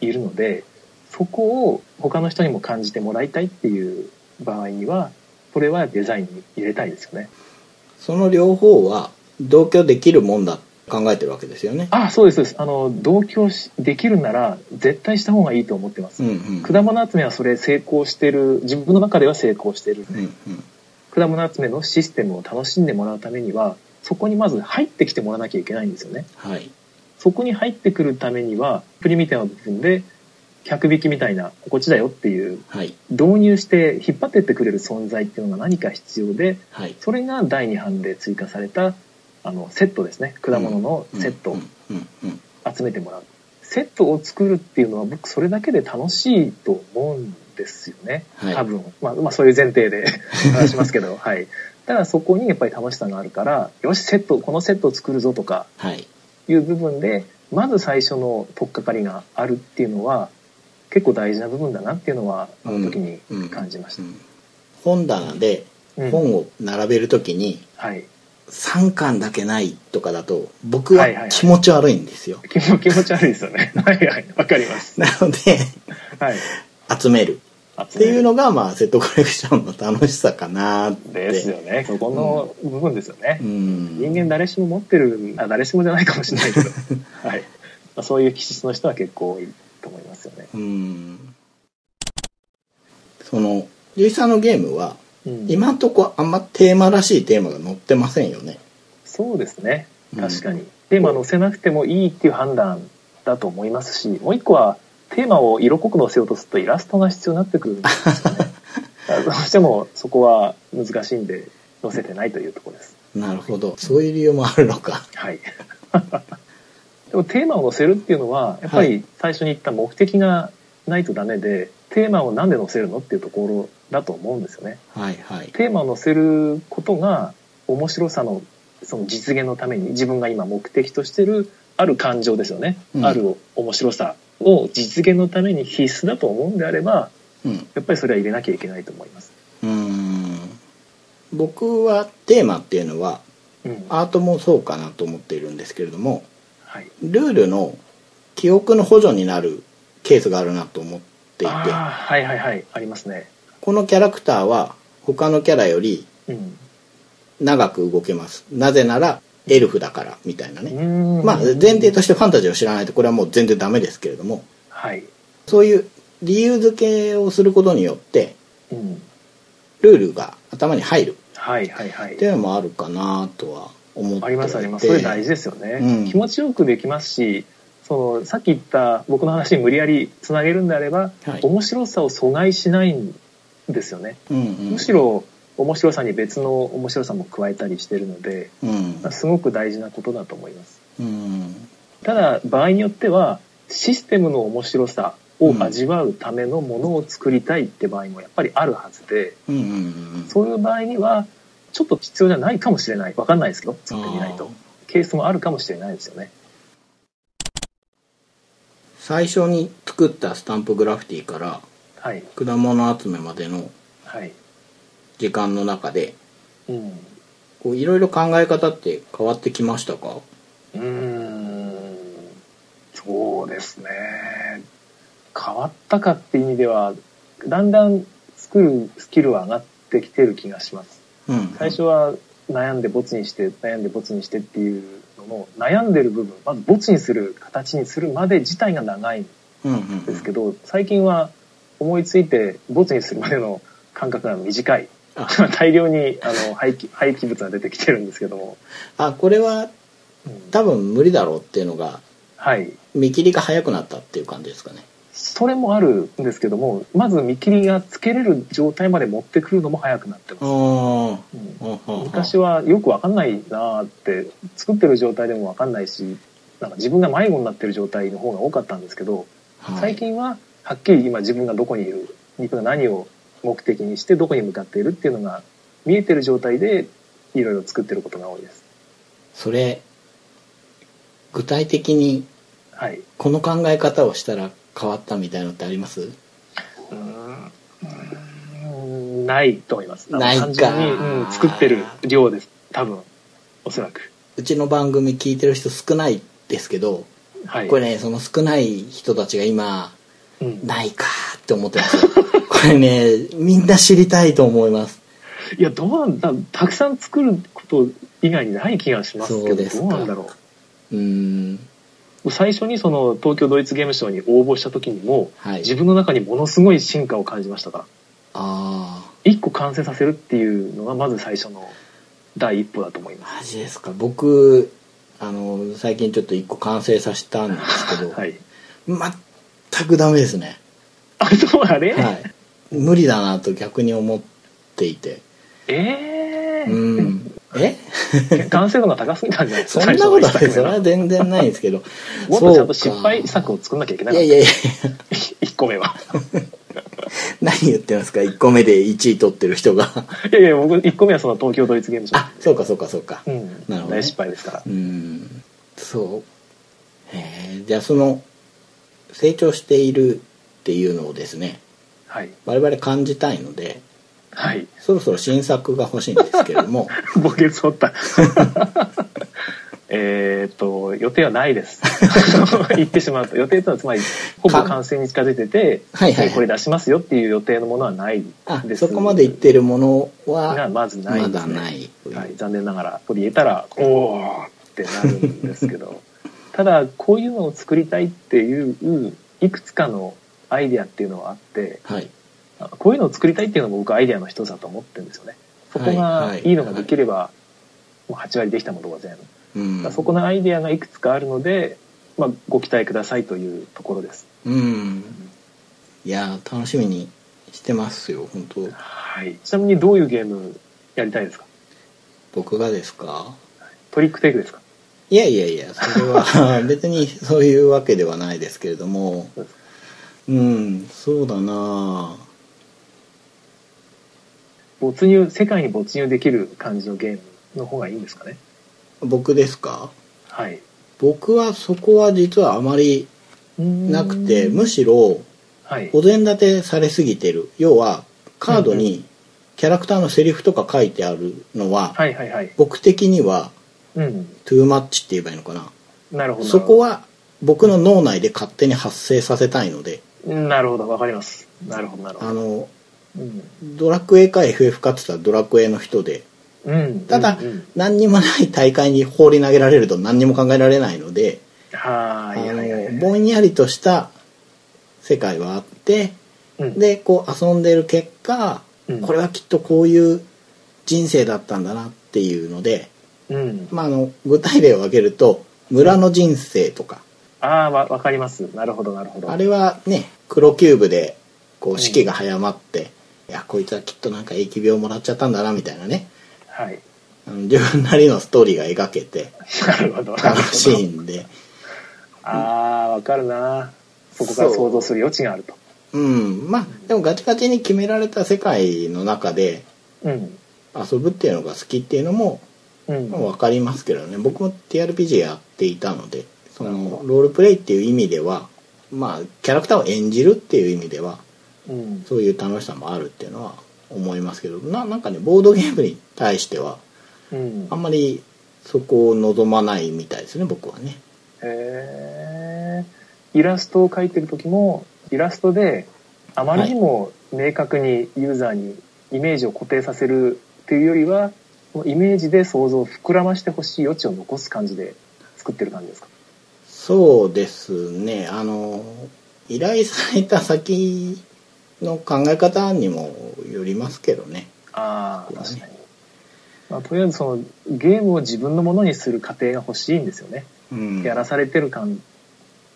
いるので、そこを他の人にも感じてもらいたいっていう場合にはこれはデザインに入れたいですよね。その両方は同居できるもんだと考えてるわけですよね。あそうですそうですあの同居しできるなら絶対した方がいいと思ってます、うんうん。果物集めはそれ成功してる自分の中では成功してる、うんうん。果物集めのシステムを楽しんでもらうためにはそこにまず入ってきてもらわなきゃいけないんですよねはい。そこに入ってくるためにはプリみたいな部分で客引きみたいなこっちだよっていうはい。導入して引っ張ってってくれる存在っていうのが何か必要ではい。それが第2版で追加されたあのセットですね。果物のセット。をうん。うん。うん。集めてもらう、セットを作るっていうのは僕それだけで楽しいと思うんですよね、はい。多分、まあ、まあそういう前提で 話しますけど。はい。ただそこにやっぱり楽しさがあるからよしセットこのセットを作るぞとかはい。いう部分でまず最初の取っかかりがあるっていうのは結構大事な部分だなっていうのはあの時に感じました、うん。本棚でうん。本を並べるときにはい3巻だけないとかだと僕は気持ち悪いんですよ。気持気持ち悪いですよね。はいはい。わかります。なのではい。集める。っっていうのがまあセットコレクションの楽しさかなって。ですよね。そこの部分ですよね、うん。人間誰しも持ってるあ誰しもじゃないかもしれないけど、はい。まあ、そういう気質の人は結構多いと思いますよね、うん。その、ゆいさんのゲームはうん。今んとこあんまテーマらしいテーマが載ってませんよね。そうですね。うん。確かに、テーマ載せなくてもいいっていう判断だと思いますしもう一個はテーマを色濃く載せようとするとイラストが必要になってくるんですよね。どうしてもそこは難しいんで載せてないというところです。なるほど。そういう理由もあるのか。はい。でもテーマを載せるっていうのはやっぱはり最初に言った目的がないとダメでテーマをなんで載せるのっていうところだと思うんですよねはいはい。テーマを載せることが面白さのその実現のために自分が今目的としてるある感情ですよね、うんある面白さを実現のために必須だと思うんであればうん。やっぱりそれは入れなきゃいけないと思います。うーん。僕はテーマっていうのはうん、アートもそうかなと思っているんですけれども、はい、ルールの記憶の補助になるケースがあるなと思っていて、はいはいはいありますね。このキャラクターは他のキャラよりうん。長く動けます。なぜならエルフだからみたいなうね。まあ前提としてファンタジーを知らないとこれはもう全然ダメですけれども、はい、そういう理由付けをすることによってうん、ルールが頭に入る。はいはいはい。っていうのもあるかなとは思って。ありますあります。それ大事ですよね、うん。気持ちよくできますしそのさっき言った僕の話に無理やりつなげるんであれば、はい。面白さを阻害しないんですよね、うんうん。むしろ面白さに別の面白さも加えたりしてるのでうん。すごく大事なことだと思います。うん。ただ場合によってはシステムの面白さを味わうためのものを作りたいって場合もやっぱりあるはずでうんうんうんそういう場合にはちょっと必要じゃないかもしれない。わかんないですけど作ってみないとケースもあるかもしれないですよね。最初に作ったスタンプグラフィティからはい。果物集めまでのはい。時間の中でうん。こういろいろ考え方って変わってきましたか？うーん。そうですね。変わったかって意味ではだんだん作るスキルは上がってきてる気がします。うん。最初は悩んでボツにして悩んでボツにしてっていうのの悩んでる部分まずボツにする形にするまで自体が長いんうんうんですけど最近は思いついてボツにするまでの間隔が短い。あ。大量にあの廃棄廃棄物が出てきてるんですけども、あこれはうん。多分無理だろうっていうのがはい。見切りが早くなったっていう感じですかね。それもあるんですけどもまず見切りがつけれる状態まで持ってくるのも早くなってます、あうん。昔はよくわかんないなーって作ってる状態でもわかんないしなんか自分が迷子になってる状態の方が多かったんですけど、最近ははっきり今自分がどこにいる自分が何を目的にしてどこに向かっているっていうのが見えてる状態でいろいろ作ってることが多いです。それ具体的にはい。この考え方をしたら変わったみたいのってあります？うーんないと思います。ないか単純に、うん、作ってる量です。多分、おそらく。うちの番組聞いてる人少ないですけどはい。これねその少ない人たちが今うん、ないかーって思ってますよこれね、みんな知りたいと思います。いや、どうなんだ、たくさん作ること以外にない気がしますけど、どうなんだろうーん。う。最初にその東京ドイツゲームショウに応募した時にも、はい。自分の中にものすごい進化を感じましたから。あ一個完成させるっていうのがまず最初の第一歩だと思いまあ、マジですか。僕、あの、最近ちょっと一個完成させたんですけす。ど、はい。全くダメですね。あ、そうあれ、はい。無理だなと逆に思っていて。ええうん。え？完成度が高すぎたんじゃない？ですそかんなことないです？全然ないんですけど。もっとちゃんと失敗作を作んなきゃいけないかった。やいやいや、1個目は。何言ってますか ?1 個目で1位取ってる人が。いやいや、僕1個目はその東京ドイツゲームシ。あ、そうかそうかそうか。うん。なるほどね大失敗ですからう。ん。そう。へえ、じゃあその、成長しているっていうのをですね、はい。我々感じたいので、はい。そろそろ新作が欲しいんですけれども、ボケツ掘った。えーっと、予定はないです。言ってしまうと。予定というのはつまり、ほぼ完成に近づいてて、はいはいはいこれ出しますよっていう予定のものはないあです。そこまで言ってるものがは、まずないね。だない。はい、残念ながら取り入れたらおおってなるんですけどただこういうのを作りたいっていういくつかのアイデアっていうのはあってはい。あこういうのを作りたいっていうのも僕アイデアの一つだと思ってるんですよね。そこはいがはいいいのができれば、もう8割できたものが全部、うん。そこのアイデアがいくつかあるので、まあ、ご期待くださいというところです。うん。いやー、楽しみにしてますよ、本当。はい。ちなみにどういうゲームやりたいですか？僕がですか？トリックテイクですか？いやいやいや、それは 別にそういうわけではないですけれども。そうん、そうだな没入世界に没入できる感じのゲームの方がいいんですかね？僕ですか？はい。僕はそこは実はあまりなくて、むしろはい。お膳立てされすぎてる。要は、カードにキャラクターのセリフとか書いてあるのは、はいはいはい。僕的には、うん。トゥーマッチって言えばいいのかな？なるほど。そこは僕の脳内で勝手に発生させたいので、なるほど、わかります。なるほど、なるほど。あの、うん。ドラクエか FF かって言ったらドラクエの人で、うん。ただうんうん何にもない大会に放り投げられると何にも考えられないので、あの、ぼんやりとした世界はあって、うんで、こう遊んでる結果、うんこれはきっとこういう人生だったんだなっていうので、うん。まあ、あの、具体例を挙げると、村の人生とか、ああ、わ、わかります。なるほど、なるほど。あれはね、黒キューブで、こう、士気が早まって、いや、こいつはきっとなんか疫病もらっちゃったんだな、みたいなね。はい。あの自分なりのストーリーが描けて、なるほど。なる楽しほどいんで。ああ、わかるな。そこから想像する余地があると。うん。まあ、でもガチガチに決められた世界の中でうん。遊ぶっていうのが好きっていうのも、うん。まあわかりますけどね。僕も TRPG やっていたので、その、ロールプレイっていう意味では、まあ、キャラクターを演じるっていう意味では、うん。そういう楽しさもあるっていうのは思いますけど、ななんかね、ボードゲームに対しては、うんあ。んまりそこを望まないみたいですね、僕はね。へえ。イラストを描いてる時も、イラストで、あまりにも明確にユーザーにイメージを固定させるっていうよりは、もうイメージで想像を膨らましてほしい余地を残す感じで作ってる感じですか？そうですね、あの、依頼された先の考え方にもよりますけどね。ああ、確かに。まあ、とりあえずそのゲームを自分のものにする過程が欲しいんですよね。うん。やらされてる感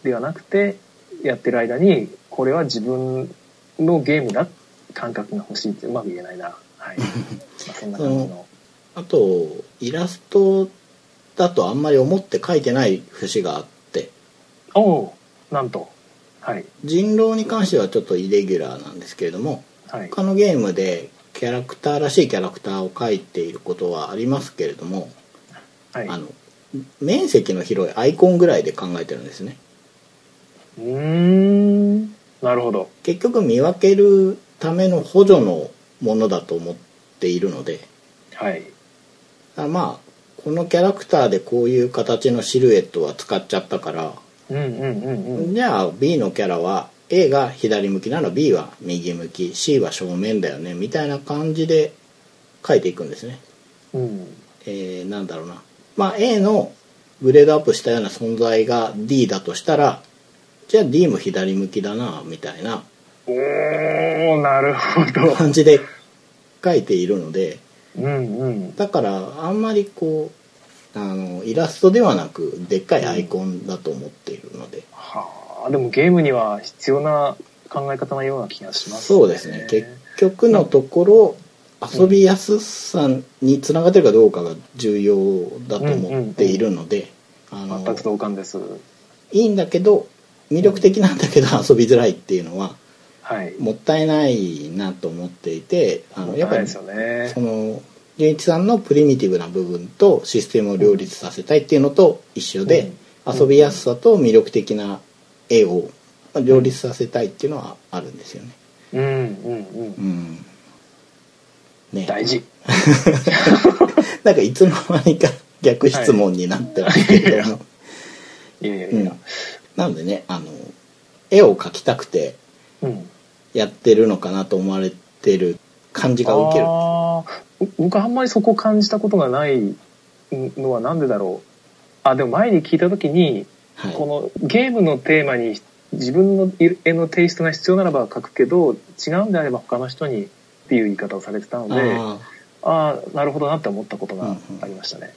ではなくて、やってる間に、これは自分のゲームだ感覚が欲しいってうまく言えないな。はい。まあそんな感じの。あと、イラストだとあんまり思って描いてない節があって、おおなんと。はい。人狼に関してはちょっとイレギュラーなんですけれども、はい。他のゲームでキャラクターらしいキャラクターを描いていることはありますけれども、はい。あの、面積の広いアイコンぐらいで考えてるんですね。うーん。なるほど。結局見分けるための補助のものだと思っているのではい。あまあこのキャラクターでこういう形のシルエットは使っちゃったから、うんうんうんうん。じゃあ B のキャラは A が左向きなら B は右向き C は正面だよねみたいな感じで書いていくんですね。うん。えーなんだろうな。まあ A のグレードアップしたような存在が D だとしたらじゃあ D も左向きだなみたいなおー、なるほど。感じで書いているのでうんうん。だからあんまりこうあのイラストではなくでっかいアイコンだと思っているので、はあ、でもゲームには必要な考え方のような気がしますそうですね結局のところ遊びやすさにつながってるかどうかが重要だと思っているので、全く同感です。いいんだけど魅力的なんだけど遊びづらいっていうのははい。もったいないなと思っていてあのやっぱりねそ。の純一さんのプリミティブな部分とシステムを両立させたいっていうのと一緒で、遊びやすさと魅力的な絵を両立させたいっていうのはあるんですよね。うんうんうんう。んね、大事。なんかいつの間にか逆質問になってますけれども、いやいやいやうん。なのでねあの絵を描きたくてうん。やってるのかなと思われてる感じが受けるあ僕あんまりそこ感じたことがないのはなんでだろう。あ、でも前に聞いた時に、はいこのゲームのテーマに自分の絵のテイストが必要ならば描くけど違うんであれば他の人にっていう言い方をされてたのでああなるほどなって思ったことがありましたね。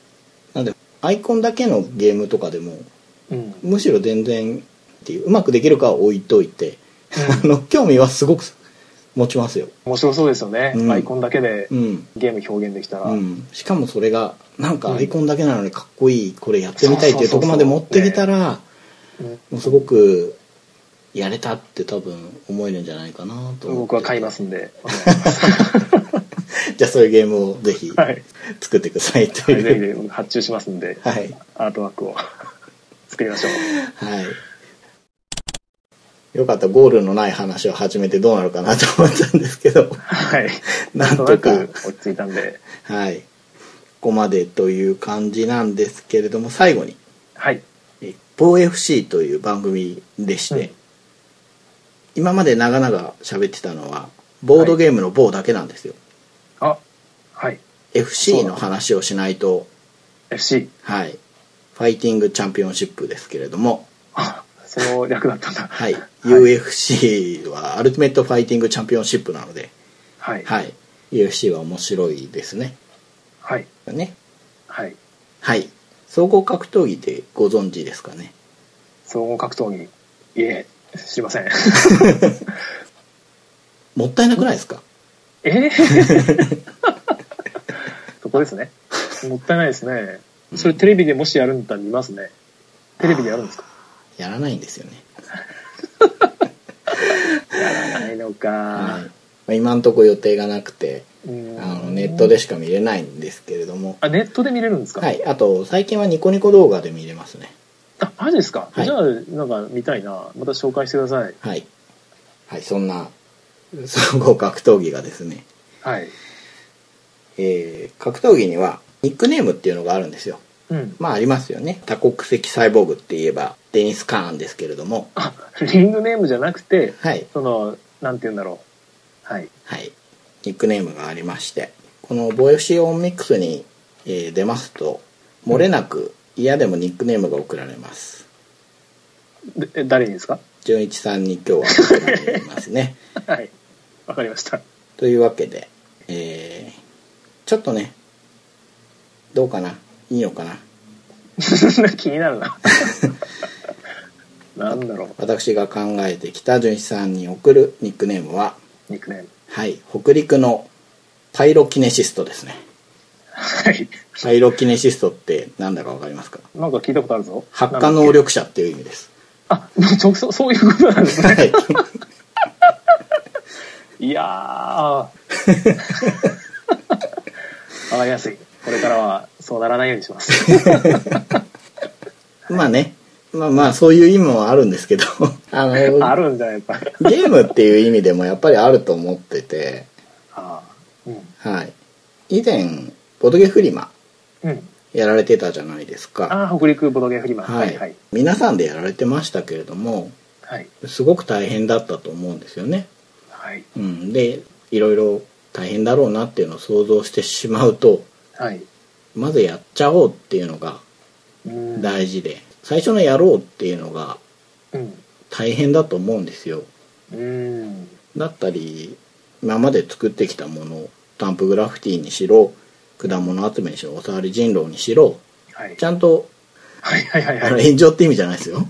ーなんでアイコンだけのゲームとかでもうんむしろ全然っていううまくできるかは置いといて、う あの興味はすごく持ちますよ。面白そうですよね、うん。アイコンだけでうん。ゲーム表現できたら、うん、しかもそれがなんかアイコンだけなのにかっこいいこれやってみたいっていうところまで持ってきたらうんもうすごくやれたって多分思えるんじゃないかなと思って。僕は買いますんで。じゃあそういうゲームをぜひ はい、作ってくださいとはい、ぜひいうぜひ発注しますんで、はい。アートワークを。作りましょう。はいよかった。ゴールのない話を始めてどうなるかなと思ったんですけど。はい。なんんとなく落ち着いたんで。はい。ここまでという感じなんですけれども最後に。はい。えボォ FC という番組でして、うん。今まで長々喋ってたのはボードゲームのボォだけなんですよ、あはい。FC の話をしないと。FC はい。 Fighting Championship ですけれども。あその略だったんだ。はい、UFC は Ultimate Fighting Championship なので、はい。はい。UFC は面白いですね。はい。ね。はい。はい。総合格闘技ってご存知ですかね？総合格闘技。いえ知りません。もったいなくないですか？え？ー そこですね。もったいないですね。それテレビでもしやるんだったら見ますね。テレビでやるんですか？やらないんですよね。やらないのか、はい。まあ、今んとこ予定がなくてうん。あのネットでしか見れないんですけれども。あネットで見れるんですか？はい。あと最近はニコニコ動画で見れますね。あマジですか、はい。じゃあなんか見たいな。また紹介してください。はい。はいそんな総合格闘技がですね。はい。えー格闘技にはニックネームっていうのがあるんですよ。うん。まあありますよね。多国籍サイボーグって言えばデニス・カーンですけれども。あリングネームじゃなくてはい。そのなんて言うんだろう。はい。はい。ニックネームがありまして。このボイシーオンミックスに、えー出ますと漏れなく嫌でもニックネームが送られます。でえ誰にですか？純一さんに今日は送られますね。はい。わかりました。というわけで、えーちょっとねどうかな？いいのかな？気になるな。なんだろう。私が考えてきた純一さんに送るニックネームはニックネーム。はい北陸のパイロキネシストですね。はい。パイロキネシストって何だか分かりますか？なんか聞いたことあるぞ。発火能力者っていう意味です。あそうそうそういうことなんですね。はい。いやー。わかりやすいこれからはそうならないようにします。まあね。まあまあそういう意味もあるんですけど。あのあるんだやっぱ。りゲームっていう意味でもやっぱりあると思ってて。ああはい。以前ボドゲフリマうん。うんやられてたじゃないですか。ああ北陸ボドゲフリマ。はい、はい。皆さんでやられてましたけれどもはい。すごく大変だったと思うんですよね。はい。うん、でいろいろ大変だろうなっていうのを想像してしまうとはい。まずやっちゃおうっていうのがうん。大事で最初のやろうっていうのがうん。大変だと思うんですようん。だったり今まで作ってきたものスタンプグラフィティにしろ果物集めにしろおさわり人狼にしろはいち。ゃんとはいはいはいあのはい。炎上って意味じゃないですよは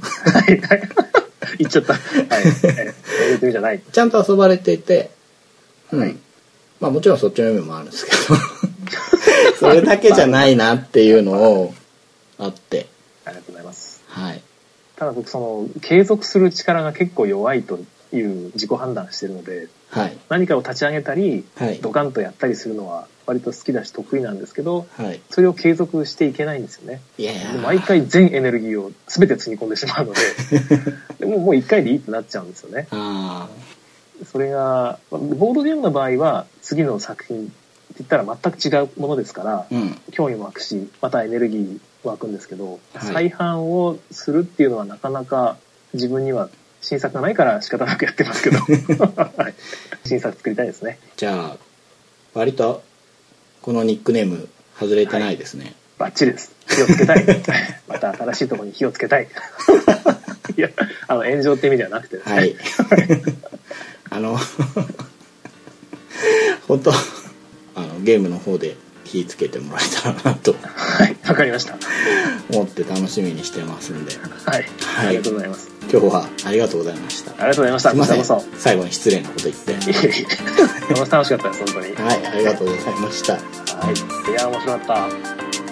いはい。言っちゃった。はい。じゃない。ちゃんと遊ばれていて、うんはいまあもちろんそっちの意味もあるんですけど それだけじゃないなっていうのをあって。ありがとうございます。はい。ただ僕その、継続する力が結構弱いという自己判断してるので、はい。何かを立ち上げたり、はい。ドカンとやったりするのは割と好きだし得意なんですけど、はい。それを継続していけないんですよね。毎回全エネルギーを全てつぎ込んでしまうので、でももう一回でいいってなっちゃうんですよね。あそれが、まあボードゲームの場合は次の作品言ったら全く違うものですから、ーうん興味も湧くし、またエネルギー湧くんですけど、はい再販をするっていうのはなかなか自分には新作がないから仕方なくやってますけど、はい、新作作りたいですね。じゃあ割とこのニックネーム外れてないですね、バッチリです。火をつけたい。また新しいところに火をつけたい。いや、あの、炎上って意味ではなくてですね。はいあの本当あのゲームの方で気ぃつけてもらえたらなとはい、わかりました。思って楽しみにしてますんではい、はいありがとうございます。今日はありがとうございましたありがとうございました。すいません最後に失礼なこと言って。楽しかったです、本当に。はいありがとうございましたはい。いや、面白かった。